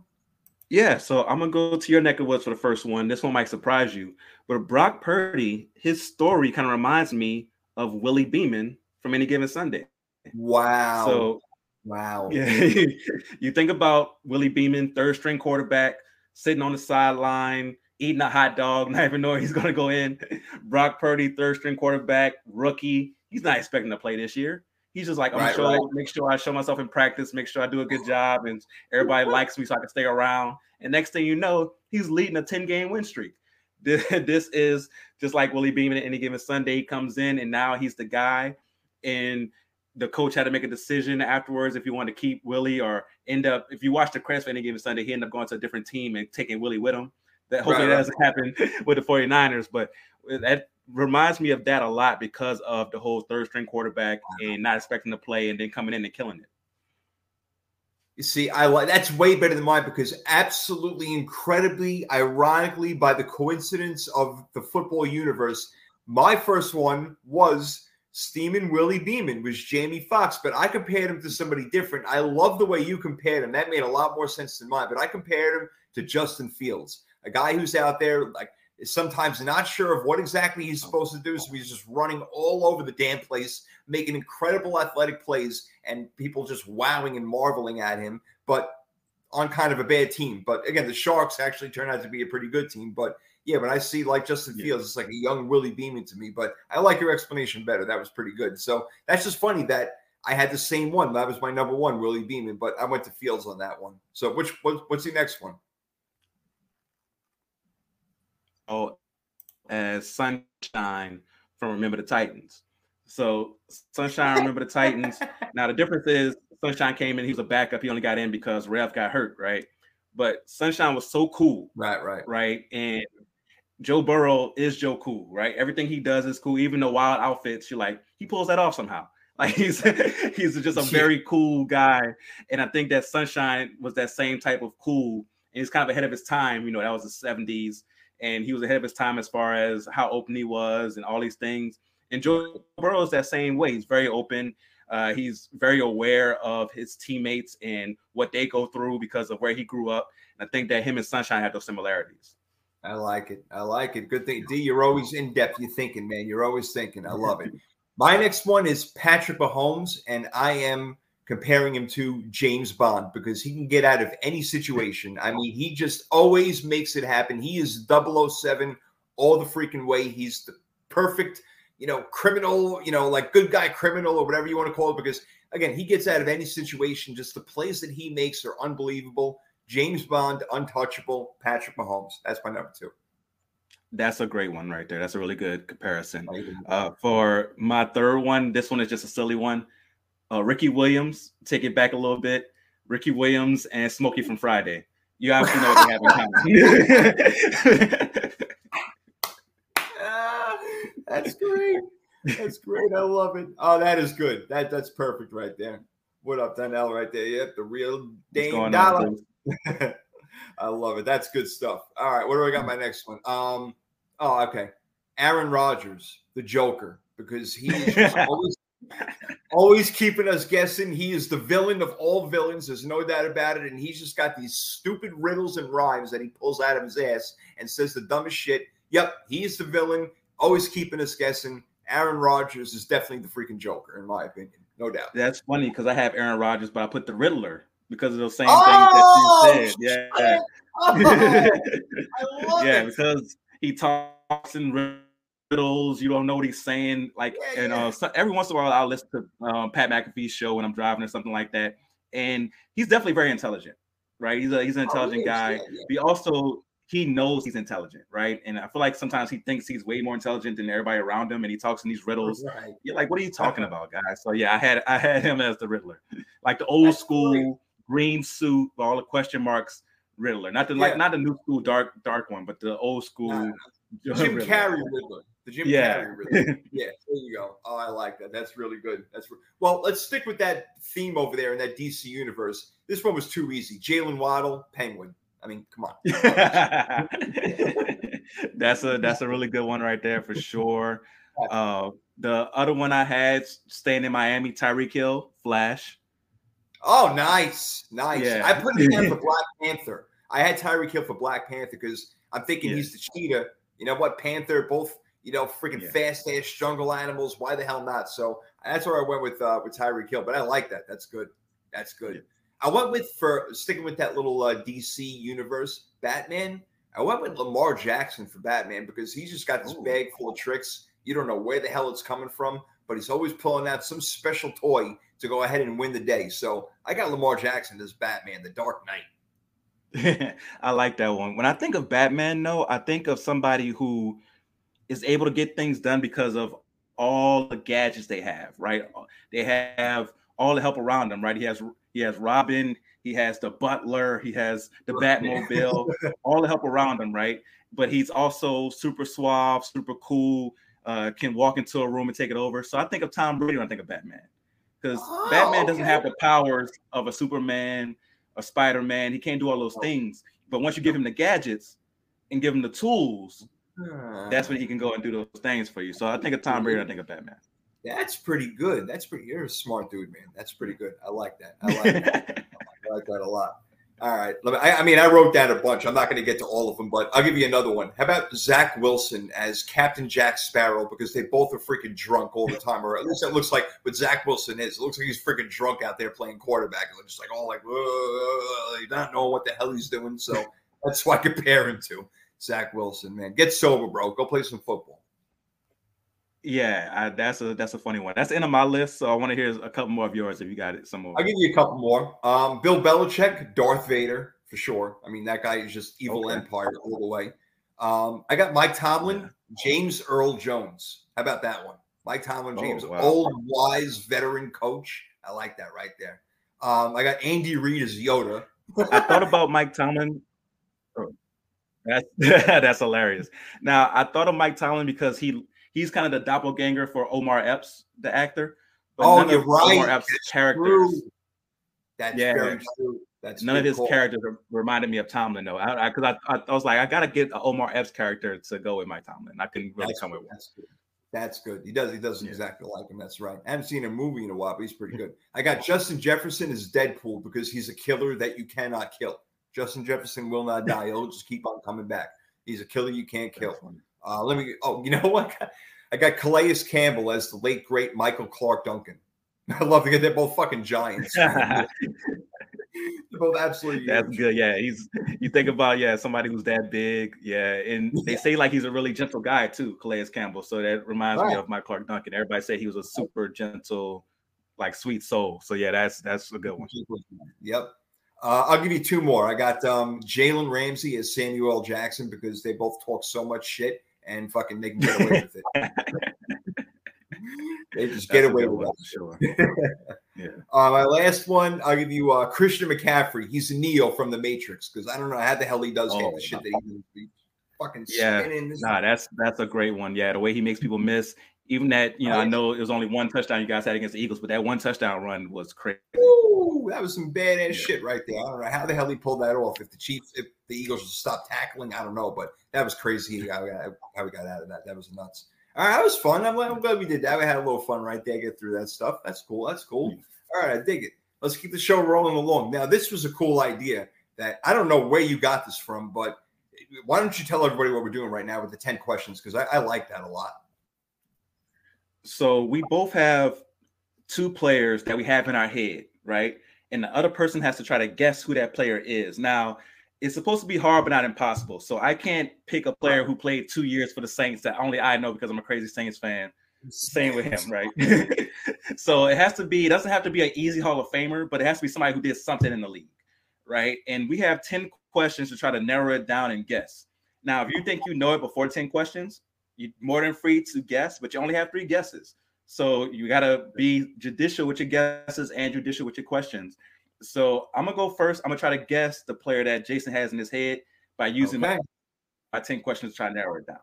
Yeah, so I'm gonna go to your neck of woods for the first one. This one might surprise you, but Brock Purdy, his story kind of reminds me of Willie Beamen from Any Given Sunday. Wow. So, wow. Yeah, you think about Willie Beamen, third string quarterback, sitting on the sideline, eating a hot dog, not even knowing he's gonna go in. Brock Purdy, third string quarterback, rookie he's not expecting to play this year. He's just like, I'm right, sure, right. make sure I show myself in practice, make sure I do a good job, and everybody likes me so I can stay around. And next thing you know, he's leading a 10 game win streak. This is just like Willie Beamen at any given Sunday. He comes in and now he's the guy. And the coach had to make a decision afterwards if you want to keep Willie or end up, if you watch the credits for any given Sunday, he ended up going to a different team and taking Willie with him. That hopefully right, that doesn't happen with the 49ers, but that reminds me of that a lot because of the whole third string quarterback and not expecting to play and then coming in and killing it. You see, I like that's way better than mine because absolutely incredibly, ironically, by the coincidence of the football universe, my first one was Steamin' Willie Beamen was Jamie Foxx, but I compared him to somebody different. I love the way you compared him. That made a lot more sense than mine, but I compared him to Justin Fields, a guy who's out there like is sometimes not sure of what exactly he's oh. supposed to do. So he's just running all over the damn place, making incredible athletic plays, and people just wowing and marveling at him, but on kind of a bad team. But again, the Sharks actually turned out to be a pretty good team. But yeah, when I see like Justin Fields, it's like a young Willie Beamen to me. But I like your explanation better. That was pretty good. So that's just funny that I had the same one. That was my number one, Willie Beamen, but I went to Fields on that one. So which what's the next one? Oh, Oh, as Sunshine from Remember the Titans. So Sunshine, Remember the Titans. Now the difference is Sunshine came in, he was a backup. He only got in because Rev got hurt, right? But Sunshine was so cool. Right, right. Right. And Joe Burrow is Joe Cool, right? Everything he does is cool. Even the wild outfits, you're like, he pulls that off somehow. Like he's he's just a very cool guy. And I think that Sunshine was that same type of cool. And he's kind of ahead of his time. You know, that was the 70s. And he was ahead of his time as far as how open he was and all these things. And Joe Burrow is that same way. He's very open. Uh, he's very aware of his teammates and what they go through because of where he grew up. And I think that him and Sunshine have those similarities. I like it. I like it. Good thing. D, you're always in depth. You're thinking, man. You're always thinking. I love it. My next one is Patrick Mahomes, and I am comparing him to James Bond because he can get out of any situation. I mean, he just always makes it happen. He is 007 all the freaking way. He's the perfect, you know, criminal, you know, like good guy criminal or whatever you want to call it. Because again, he gets out of any situation. Just the plays that he makes are unbelievable. James Bond, untouchable. Patrick Mahomes. That's my number two. That's a great one right there. That's a really good comparison. Uh, for my third one, this one is just a silly one. Uh, Ricky Williams, take it back a little bit. Ricky Williams and Smokey from Friday. You obviously know what they have in common. ah, that's great. That's great. I love it. Oh, that is good. That that's perfect right there. What up, Donnell? Right there. Yep, the real Dane Dollar. I love it. That's good stuff. All right, what do I got? My next one. Um. Oh, okay. Aaron Rodgers, the Joker, because he's always always keeping us guessing. He is the villain of all villains. There's no doubt about it. And he's just got these stupid riddles and rhymes that he pulls out of his ass and says the dumbest shit. Yep, he is the villain, always keeping us guessing. Aaron Rodgers is definitely the freaking Joker, in my opinion. No doubt. That's funny because I have Aaron Rodgers, but I put the Riddler because of those same oh, things that you oh, said. Yeah. Oh, yeah, it. because he talks in riddles. You don't know what he's saying. Like, yeah, and uh, so every once in a while, I'll listen to um, Pat McAfee's show when I'm driving or something like that. And he's definitely very intelligent, right? He's a he's an oh, intelligent oh, guy. Yeah, He also he knows he's intelligent, right? And I feel like sometimes he thinks he's way more intelligent than everybody around him, and he talks in these riddles. Right. You're like, what are you talking about, guys? So yeah, I had I had him as the Riddler, like the old school green suit, with all the question marks Riddler, not the yeah. like not the new school dark dark one, but the old school. Nah. Jim Carrey Riddler. The Jim yeah. Carrey yeah, there you go. Oh, I like that. That's really good. That's re- well. Let's stick with that theme over there in that DC universe. This one was too easy. Jaylen Waddle, Penguin. I mean, come on. that's a that's a really good one right there for sure. Uh, the other one I had staying in Miami, Tyreek Hill, Flash. Oh, nice, nice. Yeah. I put him in for Black Panther. I had Tyreek Hill for Black Panther because I'm thinking yeah. he's the cheetah. You know what? Panther, both you know, freaking yeah. fast ass jungle animals. Why the hell not? So that's where I went with uh, with Tyreek Hill. But I like that. That's good. That's good. Yeah. I went with for sticking with that little uh, DC universe, Batman. I went with Lamar Jackson for Batman because he's just got this Ooh. bag full of tricks. You don't know where the hell it's coming from, but he's always pulling out some special toy to go ahead and win the day. So I got Lamar Jackson as Batman, the Dark Knight. I like that one. When I think of Batman, though, I think of somebody who is able to get things done because of all the gadgets they have, right? They have all the help around them, right? He has he has Robin, he has the butler, he has the Batmobile, all the help around him, right? But he's also super suave, super cool, uh, can walk into a room and take it over. So I think of Tom Brady when I think of Batman because oh, Batman doesn't have the powers of a Superman, a Spider Man. He can't do all those things. But once you give him the gadgets and give him the tools, that's when he can go and do those things for you. So I think of Tom Brady. I think of Batman. That's pretty good. That's pretty. You're a smart dude, man. That's pretty good. I like that. I like that. I like that a lot. All right. I, I mean, I wrote down a bunch. I'm not going to get to all of them, but I'll give you another one. How about Zach Wilson as Captain Jack Sparrow? Because they both are freaking drunk all the time, or at least it looks like what Zach Wilson is. It looks like he's freaking drunk out there playing quarterback. And just like all like, not knowing what the hell he's doing. So that's why I compare him to Zach Wilson. Man, get sober, bro. Go play some football. Yeah, I, that's a that's a funny one. That's the end of my list, so I want to hear a couple more of yours if you got it. Some more. I'll give you a couple more. Um, Bill Belichick, Darth Vader for sure. I mean, that guy is just evil Okay. empire all the way. Um, I got Mike Tomlin, James Earl Jones. How about that one? Mike Tomlin, Oh, James, wow. old wise veteran coach. I like that right there. Um, I got Andy Reid as Yoda. I thought about Mike Tomlin. That's that's hilarious. Now I thought of Mike Tomlin because he he's kind of the doppelganger for Omar Epps, the actor. Oh, you're right. Omar Epps' That's characters. True. That's Yeah. very true. That's None of his call. characters reminded me of Tomlin though. I because I, I, I was like I gotta get an Omar Epps character to go with Mike Tomlin. I couldn't really That's come good. with one. That's good. That's good. He does. He does Yeah. exactly like him. That's right. I haven't seen a movie in a while, but he's pretty good. I got Justin Jefferson as Deadpool because he's a killer that you cannot kill. Justin Jefferson will not die. He'll just keep on coming back. He's a killer you can't kill. Uh, let me. Oh, you know what? I got Calais Campbell as the late great Michael Clarke Duncan. I love to get they're both fucking giants. they're both absolutely. That's huge. good. Yeah, he's you think about yeah somebody who's that big. Yeah, and they Yeah. say like he's a really gentle guy too, Calais Campbell. So that reminds me of Mike Clarke Duncan. Everybody said he was a super gentle, like sweet soul. So yeah, that's that's a good one. Yep. Uh, I'll give you two more. I got um, Jalen Ramsey as Samuel L. Jackson because they both talk so much shit and fucking they can get away with it. they just get That's a away with it. sure. Uh, my last one, I'll give you uh, Christian McCaffrey. He's Neo from the Matrix because I don't know how the hell he does Oh, the shit that he fucking Yeah. spinning. Nah, that's that's a great one. Yeah, the way he makes people miss. Even that, you know, I know it was only one touchdown you guys had against the Eagles, but that one touchdown run was crazy. Ooh, that was some badass Yeah. shit right there. I don't know how the hell he pulled that off. If the Chiefs, if the Eagles would stop tackling, I don't know, but that was crazy how we got, how we got out of that. That was nuts. All right, that was fun. I'm, I'm glad we did that. We had a little fun right there, get through that stuff. That's cool. That's cool. All right, I dig it. Let's keep the show rolling along. Now, this was a cool idea that I don't know where you got this from, but why don't you tell everybody what we're doing right now with the 10 questions? Because I, I like that a lot. So we both have two players that we have in our head, right? And the other person has to try to guess who that player is. Now, it's supposed to be hard, but not impossible. So I can't pick a player who played two years for the Saints that only I know because I'm a crazy Saints fan. Same with him, right? so it has to be, it doesn't have to be an easy Hall of Famer, but it has to be somebody who did something in the league, right? And we have 10 questions to try to narrow it down and guess. Now, if you think you know it before 10 questions, you're more than free to guess, but you only have three guesses. So you got to be judicial with your guesses and judicial with your questions. So I'm gonna go first. I'm gonna try to guess the player that Jason has in his head by using Okay. my, my 10 questions to try to narrow it down.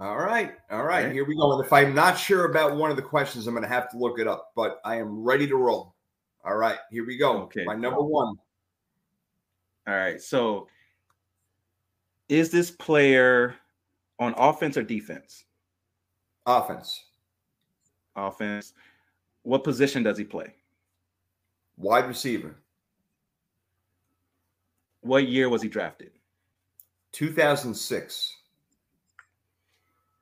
All right. All right. Okay. Here we go. And if I'm not sure about one of the questions, I'm going to have to look it up, but I am ready to roll. All right. Here we go. Okay. My number one. All right. So is this player on offense or defense? Offense. Offense. What position does he play? Wide receiver. What year was he drafted? 2006.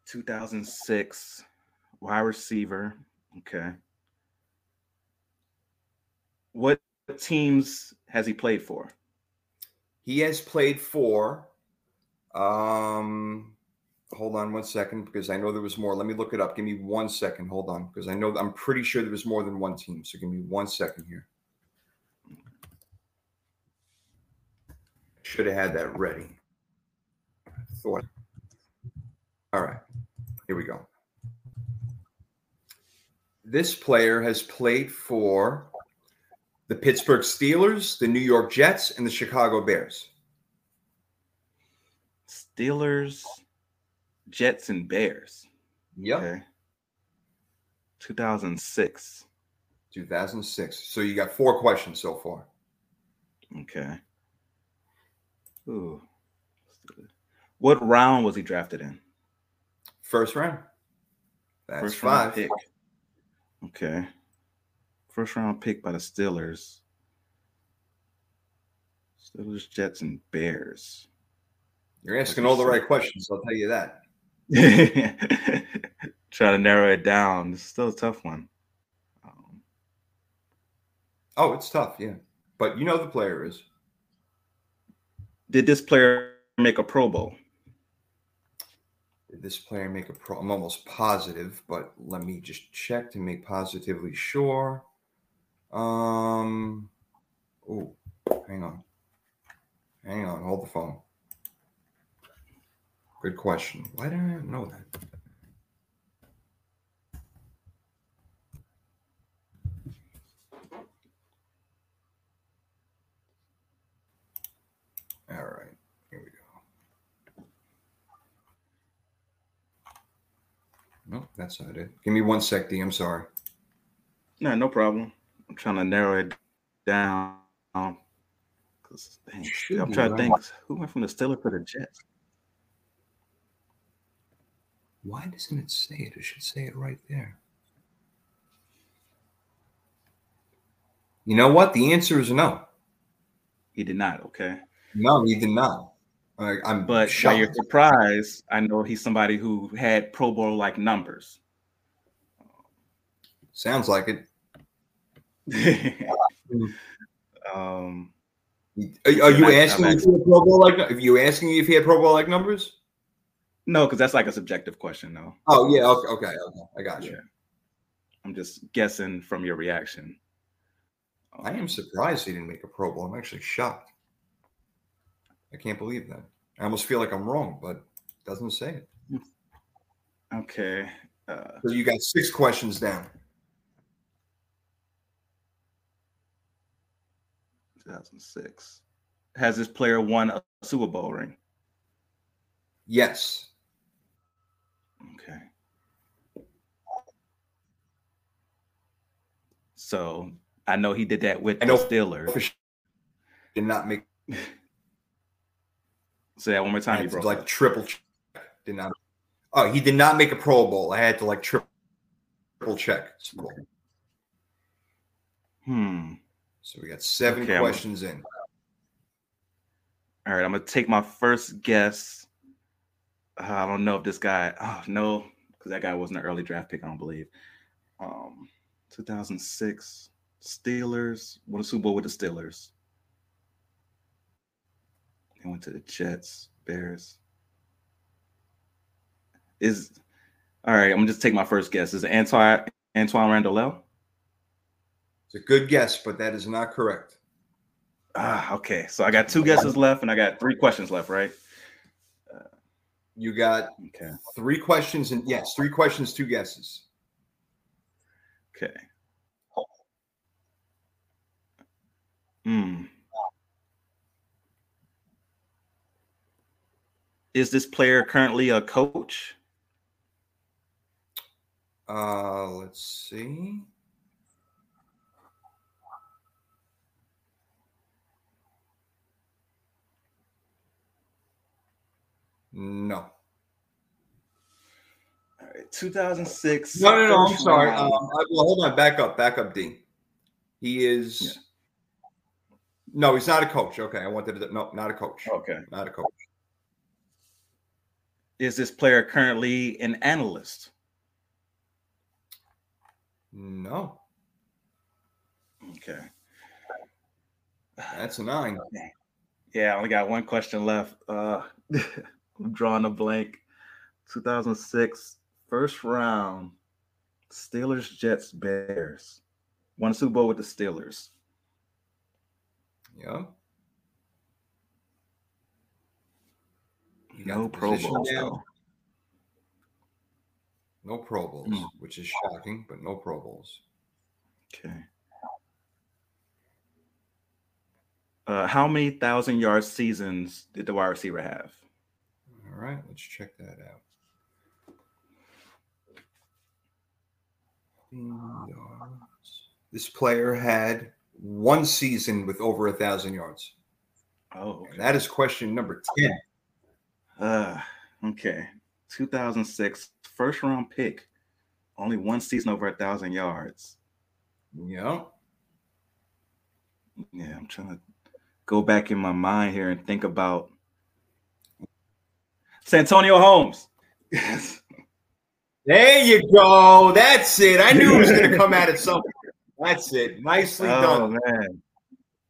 2006 wide receiver. Okay. What teams has he played for? He has played for. Um, hold on one second because I know there was more. Let me look it up. Give me one second. Hold on because I know I'm pretty sure there was more than one team. So give me one second here. Should have had that ready. Thought. All right, here we go. This player has played for the Pittsburgh Steelers, the New York Jets, and the Chicago Bears. Steelers, Jets, and Bears. Yep. Okay. 2006. 2006. So you got four questions so far. Okay. Ooh. What round was he drafted in? First round. That's First round five. pick. Okay. First round pick by the Steelers. Steelers, Jets, and Bears. You're asking all the right questions. I'll tell you that. Try to narrow it down. It's still a tough one. Um, Oh, it's tough. Yeah. But you know the player is. did this player make a Pro Bowl? Did this player make a pro? I'm almost positive, but let me just check to make positively sure. Um, oh, hang on. Hang on, hold the phone. Good question. Why did I know that? All right, here we go. No, that's not it. Give me one sec, D. I'm sorry. No, no problem. I'm trying to narrow it down. Cause dang, I'm trying to think who went from the Steelers to the Jets. Why doesn't it say it? It should say it right there. You know what? The answer is no. He did not. Okay, No, he did not. I, I'm but by shocked. your surprise, I know he's somebody who had Pro Bowl like numbers. Sounds like it. um, Are, are you asking if he had Pro Bowl like? If you asking if he had Pro Bowl like numbers? No, because that's like a subjective question, though. Oh yeah. Okay. Okay. okay. I got you. Yeah. I'm just guessing from your reaction. I am surprised he didn't make a Pro Bowl. I'm actually shocked. I can't believe that. I almost feel like I'm wrong, but it doesn't say it. Okay. Uh, So you got six questions down. 2006. Has this player won a Super Bowl ring? Yes. Okay. So I know he did that with I the Steelers. For sure. Did not make Say that one more time. To, broke like up. triple check. Did not. Oh, he did not make a Pro Bowl. I had to like triple triple check. Hmm. So we got seven Okay, I'm- questions in. All right. I'm gonna take my first guess. I don't know if this guy. Oh no, because that guy wasn't an early draft pick. I don't believe. Um, 2006 Steelers won a Super Bowl with the Steelers. They went to the Jets, Bears. Is all right. I'm gonna just take my first guess. Is it Antwaan Antwaan Randall? It's a good guess, but that is not correct. Ah, okay. So I got two guesses left, and I got three questions left, right? You got Okay. three questions and yes, three questions, two guesses. Okay. Hmm. Is this player currently a coach? Uh, let's see. No. All right, 2006. No, no, no. I'm sorry. Um. I, well, hold on. Back up. Back up, D. He is. Yeah. No, he's not a coach. Okay, I wanted to. No, not a coach. Okay. Not a coach. Is this player currently an analyst? No, Okay. that's a nine. Yeah, I only got one question left. Uh, I'm drawing a blank. 2006, first round, Steelers, Jets, Bears. Won a Super Bowl with the Steelers. Yeah. You got No Pro Bowls, No Pro Bowls, Hmm. which is shocking, but no Pro Bowls. Okay. Uh, how many thousand yard seasons did the wide receiver have? All right, let's check that out. Yards. This player had one season with over a thousand yards. Oh, And that is question number 10. Uh, okay. 2006, first round pick. Only one season over a thousand yards. Yeah. Yeah, I'm trying to go back in my mind here and think about Santonio Holmes. Yes. There you go. That's it. I knew it was going to come out at some point. That's it. Nicely done. Oh done. man.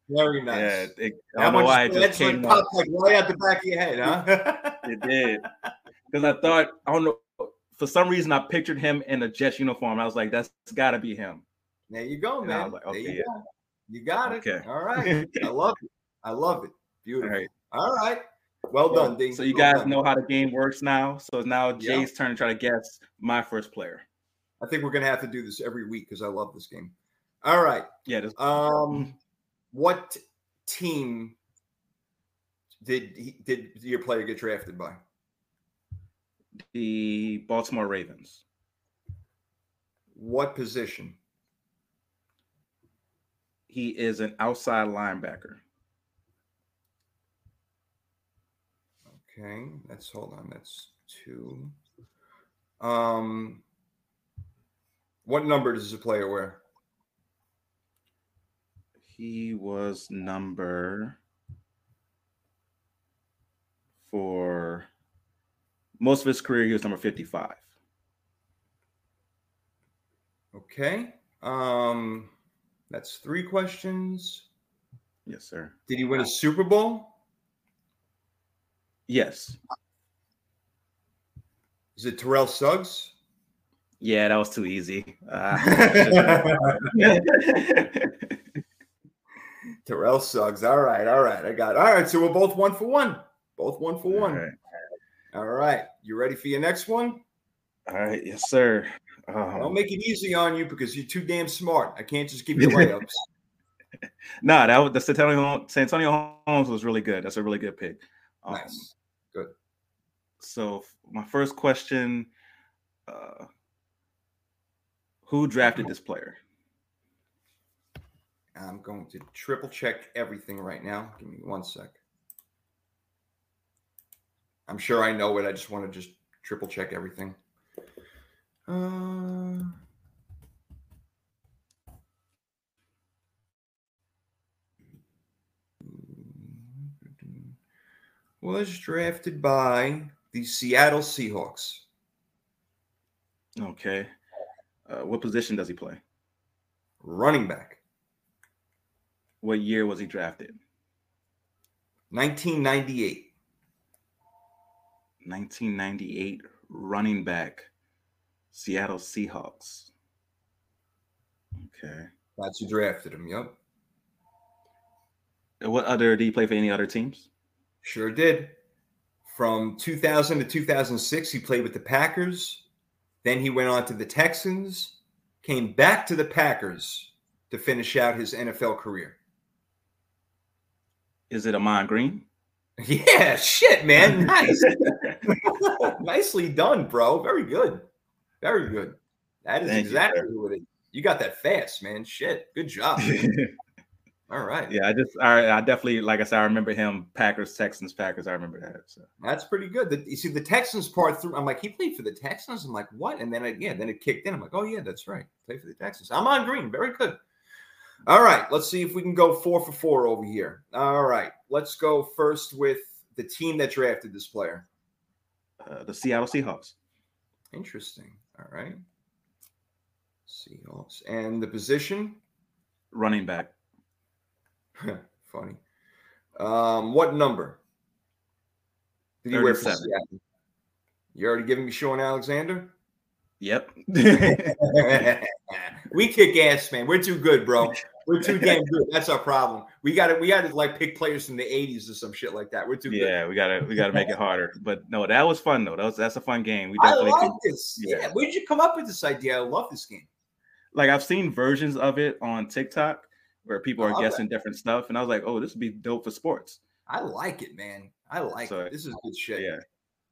Very nice. Yeah, it, I That don't know one why it just- just that's like came up. popped like right out the back of your head, huh? It did. because I thought I don't know for some reason I pictured him in a Jets uniform. I was like, that's got to be him. There you go, man. Like, okay, there you yeah. go. You got it. Okay. All right. I love it. I love it. Beautiful. All right. All right. Well, done, Ding. So you well guys done. know how the game works now. So it's now Jay's turn to try to guess my first player. I think we're gonna have to do this every week because I love this game. All right. Yeah. This- um, what team did he, did your player get drafted by? The Baltimore Ravens. What position? He is an outside linebacker. Okay, that's hold on. That's two. Um, what number does the player wear? He was number for most of his career. He was number fifty-five. Okay. Um, that's three questions. Yes, sir. Did he win a Super Bowl? Yes. Is it Terrell Suggs? Yeah, that was too easy. Uh, Terrell Suggs. All right, all right. I got it. All right. So we're both one for one. Both one for one. All right. All right. You ready for your next one? All right. Yes, sir. Um, Don't make it easy on you because you're too damn smart. I can't just give you layups. nah, that was the Santonio, Santonio Holmes was really good. That's a really good pick. Um, nice. So my first question: uh, Who drafted this player? I'm going to triple check everything right now. Give me one sec. I'm sure I know it. I just want to just triple check everything. Uh, was drafted by the Seattle Seahawks. Okay. Uh, what position does he play? Running back. What year was he drafted? 1998. 1998 running back, Seattle Seahawks. Okay. That's who drafted him. Yep. what other did he play for any other teams? Sure did. From 2000 to 2006, he played with the Packers. Then he went on to the Texans, came back to the Packers to finish out his NFL career. Is it Ahman Green? Yeah, shit, man. Nice. Nicely done, bro. Very good. Very good. That is Thank exactly you, what it is. You got that fast, man. Shit. Good job. All right. Yeah, I just I, I definitely like I said I remember him Packers Texans Packers I remember that. So that's pretty good. The, you see the Texans part through. I'm like he played for the Texans. I'm like what? And then I, yeah, then it kicked in. I'm like oh yeah, that's right. Play for the Texans. Ahman Green. Very good. All right, let's see if we can go four for four over here. All right, let's go first with the team that drafted this player. Uh, the Seattle Seahawks. Interesting. All right. Seahawks. And the position? Running back. Funny. Um, what number? Did you wear for Seattle? You already giving me Shaun Alexander? Yep. we kick ass, man. We're too good, bro. We're too damn good. That's our problem. We got to we got to like pick players from the '80s or some shit like that. We're too. Good. Yeah, good. we gotta we gotta make it harder. But no, that was fun though. That was that's a fun game. We definitely. I like this. Yeah. yeah. Where did you come up with this idea? I love this game. Like I've seen versions of it on TikTok where people are guessing that. different stuff, and I was like, oh, this would be dope for sports. I like it, man. I like so, it. This is good shit. Yeah,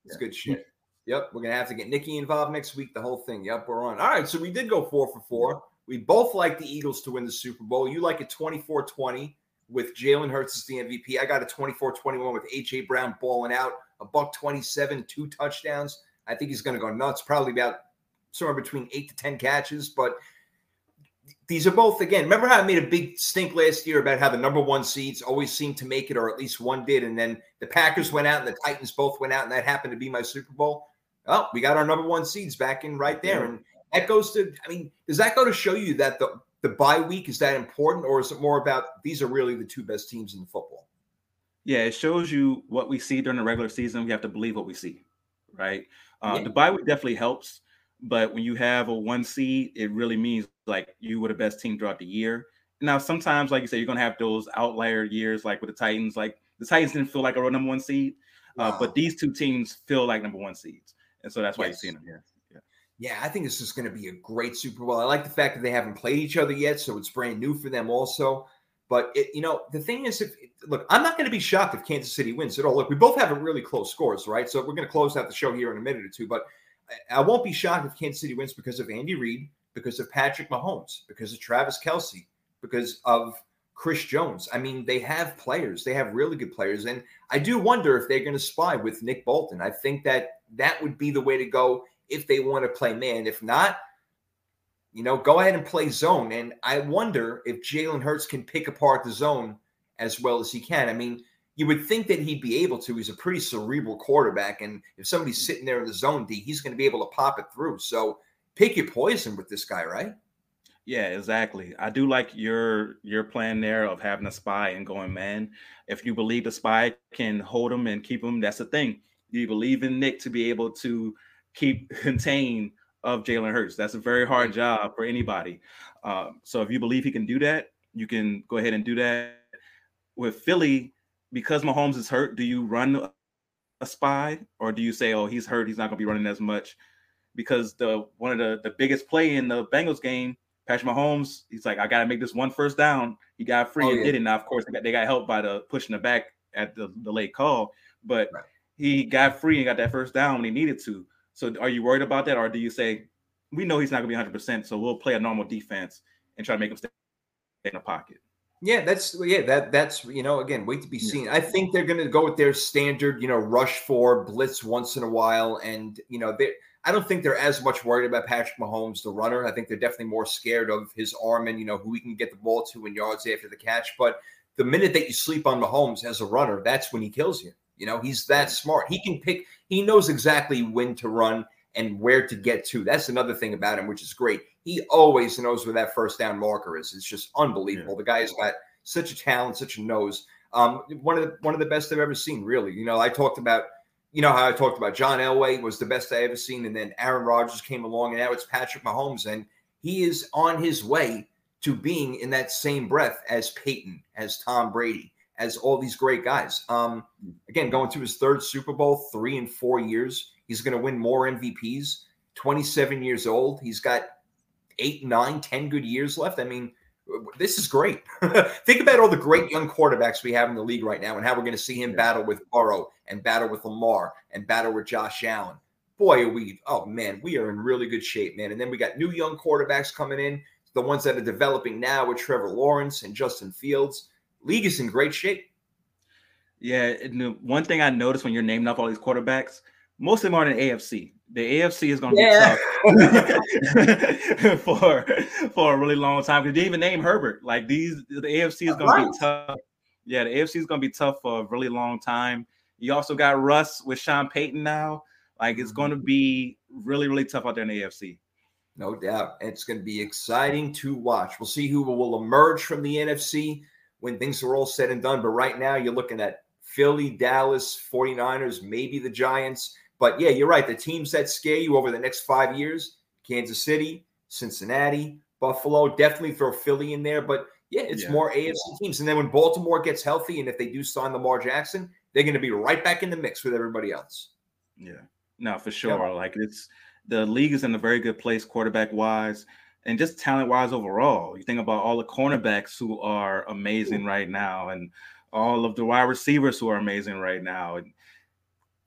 it's yeah. good shit. Yep, we're gonna have to get Nikki involved next week. The whole thing. Yep, we're on. All right, so we did go four for four. We both like the Eagles to win the Super Bowl. You like a 24 20 with Jalen Hurts as the MVP. I got a 24 21 with A.J. Brown balling out, a buck 27, two touchdowns. I think he's going to go nuts, probably about somewhere between eight to 10 catches. But these are both, again, remember how I made a big stink last year about how the number one seeds always seem to make it, or at least one did. And then the Packers went out and the Titans both went out, and that happened to be my Super Bowl. Well, we got our number one seeds back in right there. And that goes to, I mean, does that go to show you that the the bye week is that important, or is it more about these are really the two best teams in football? Yeah, it shows you what we see during the regular season. We have to believe what we see, right? Uh, yeah. The bye week definitely helps, but when you have a one seed, it really means like you were the best team throughout the year. Now, sometimes, like you said, you're gonna have those outlier years, like with the Titans. Like the Titans didn't feel like a number one seed, uh, but these two teams feel like number one seeds, and so that's why yes. you're seeing them here. Yeah. yeah, I think this is going to be a great Super Bowl. I like the fact that they haven't played each other yet, so it's brand new for them also. But it, you know, the thing is, if look, I'm not going to be shocked if Kansas City wins at all. Look, we both have a really close scores, right? So we're going to close out the show here in a minute or two. But I won't be shocked if Kansas City wins because of Andy Reid, because of Patrick Mahomes, because of Travis Kelce, because of Chris Jones. I mean, they have players. They have really good players, and I do wonder if they're going to spy with Nick Bolton. I think that that would be the way to go if they want to play man. If not, you know, go ahead and play zone. And I wonder if Jalen Hurts can pick apart the zone as well as he can. I mean, you would think that he'd be able to. He's a pretty cerebral quarterback. And if somebody's sitting there in the zone D, he's going to be able to pop it through. So pick your poison with this guy, right? Yeah, exactly. I do like your your plan there of having a spy and going man. If you believe the spy can hold him and keep him, that's the thing. You believe in Nick to be able to keep contain of Jalen Hurts. That's a very hard job for anybody. Um, so if you believe he can do that, you can go ahead and do that. With Philly, because Mahomes is hurt, do you run a spy or do you say, "Oh, he's hurt, he's not going to be running as much"? Because the one of the the biggest play in the Bengals game, Patrick Mahomes, he's like, "I got to make this one first down." He got free oh, and yeah. did it. Now, of course, they got, they got helped by the pushing the back at the, the late call, but right. he got free and got that first down when he needed to. So are you worried about that, or do you say we know he's not going to be 100, percent so we'll play a normal defense and try to make him stay in the pocket? Yeah, that's yeah, that that's you know, again, wait to be seen. Yeah. I think they're gonna go with their standard, you know, rush for blitz once in a while. And you know, they I don't think they're as much worried about Patrick Mahomes, the runner. I think they're definitely more scared of his arm and you know who he can get the ball to in yards after the catch. But the minute that you sleep on Mahomes as a runner, that's when he kills you. You know, he's that smart. He can pick, he knows exactly when to run and where to get to. That's another thing about him, which is great. He always knows where that first down marker is. It's just unbelievable. Yeah. The guy's got such a talent, such a nose. Um, one of the one of the best I've ever seen, really. You know, I talked about, you know, how I talked about John Elway was the best I ever seen, and then Aaron Rodgers came along, and now it's Patrick Mahomes, and he is on his way to being in that same breath as Peyton, as Tom Brady as all these great guys. Um, again, going to his third Super Bowl, three in four years. He's going to win more MVPs. 27 years old. He's got eight, nine, ten good years left. I mean, this is great. Think about all the great young quarterbacks we have in the league right now and how we're going to see him battle with Burrow and battle with Lamar and battle with Josh Allen. Boy, are we, oh man, we are in really good shape, man. And then we got new young quarterbacks coming in, the ones that are developing now with Trevor Lawrence and Justin Fields league is in great shape. Yeah, one thing I noticed when you're naming up all these quarterbacks, most of them are in the AFC. The AFC is going to yeah. be tough for for a really long time. Because they even name Herbert. Like these, the AFC is going right. to be tough. Yeah, the AFC is going to be tough for a really long time. You also got Russ with Sean Payton now. Like it's mm-hmm. going to be really, really tough out there in the AFC. No doubt. It's going to be exciting to watch. We'll see who will emerge from the NFC when things are all said and done. But right now, you're looking at Philly, Dallas, 49ers, maybe the Giants. But yeah, you're right. The teams that scare you over the next five years Kansas City, Cincinnati, Buffalo, definitely throw Philly in there. But yeah, it's yeah. more AFC teams. And then when Baltimore gets healthy and if they do sign Lamar Jackson, they're going to be right back in the mix with everybody else. Yeah, no, for sure. Yeah. Like it's the league is in a very good place quarterback wise and just talent wise overall. You think about all the cornerbacks who are amazing right now, and all of the wide receivers who are amazing right now. And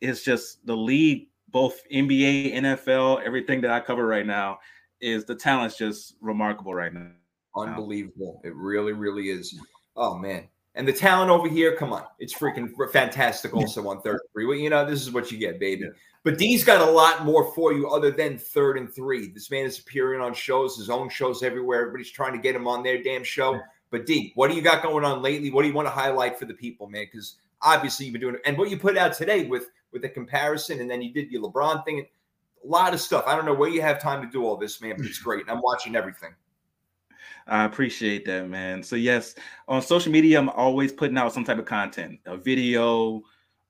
it's just the league, both NBA, NFL, everything that I cover right now is the talent's just remarkable right now. Unbelievable. It really, really is. Oh man. And the talent over here, come on, it's freaking fantastic. Also on third three, well, you know, this is what you get, baby. But D's got a lot more for you other than third and three. This man is appearing on shows, his own shows everywhere. Everybody's trying to get him on their damn show. But D, what do you got going on lately? What do you want to highlight for the people, man? Because obviously you've been doing it, and what you put out today with with the comparison, and then you did your LeBron thing. A lot of stuff. I don't know where you have time to do all this, man, but it's great. And I'm watching everything. I appreciate that, man. So yes, on social media, I'm always putting out some type of content, a video,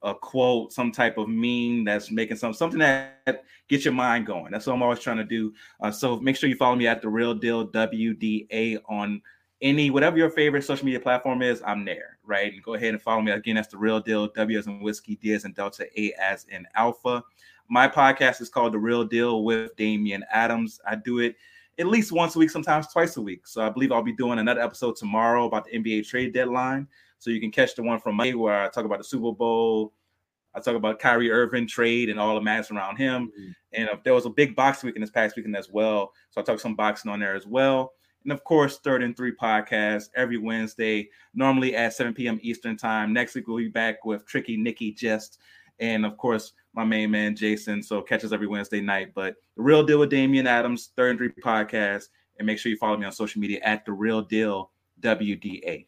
a quote, some type of meme that's making some something that gets your mind going. That's what I'm always trying to do. Uh, so make sure you follow me at the Real Deal WDA on any whatever your favorite social media platform is. I'm there, right? And go ahead and follow me again. That's the Real Deal W as in whiskey, D as in Delta, A as in Alpha. My podcast is called The Real Deal with Damian Adams. I do it at least once a week, sometimes twice a week. So I believe I'll be doing another episode tomorrow about the NBA trade deadline. So you can catch the one from Monday where I talk about the Super Bowl. I talk about Kyrie Irving trade and all the madness around him. Mm-hmm. And if there was a big boxing weekend this past weekend as well. So I talked some boxing on there as well. And of course, third and three podcast every Wednesday, normally at 7 p.m. Eastern time. Next week we'll be back with Tricky Nicky Just, and of course my main man Jason. So catch us every Wednesday night. But the real deal with Damian Adams, third and three podcast, and make sure you follow me on social media at the real deal WDA.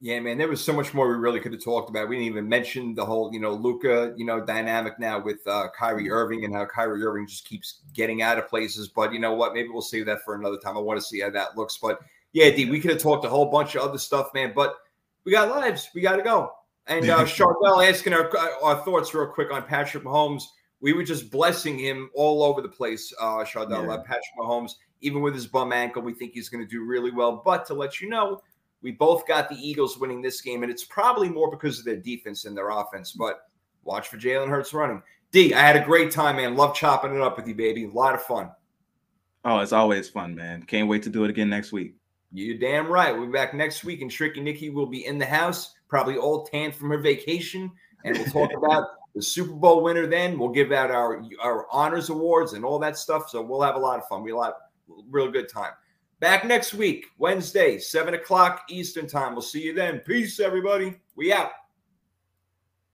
Yeah, man, there was so much more we really could have talked about. We didn't even mention the whole, you know, Luka, you know, dynamic now with uh, Kyrie Irving and how Kyrie Irving just keeps getting out of places. But you know what? Maybe we'll save that for another time. I want to see how that looks. But yeah, D, we could have talked a whole bunch of other stuff, man. But we got lives. We got to go. And uh, Charbel asking our, our thoughts real quick on Patrick Mahomes. We were just blessing him all over the place, uh, Chardell. Yeah. Uh, Patrick Mahomes, even with his bum ankle, we think he's going to do really well. But to let you know, we both got the Eagles winning this game, and it's probably more because of their defense than their offense. But watch for Jalen Hurts running. D, I had a great time, man. Love chopping it up with you, baby. A lot of fun. Oh, it's always fun, man. Can't wait to do it again next week. You're damn right. We'll be back next week, and Tricky Nicky will be in the house, probably all tanned from her vacation, and we'll talk about the Super Bowl winner. Then we'll give out our our honors awards and all that stuff. So we'll have a lot of fun. We'll have a real good time. Back next week, Wednesday, 7 o'clock Eastern Time. We'll see you then. Peace, everybody. We out.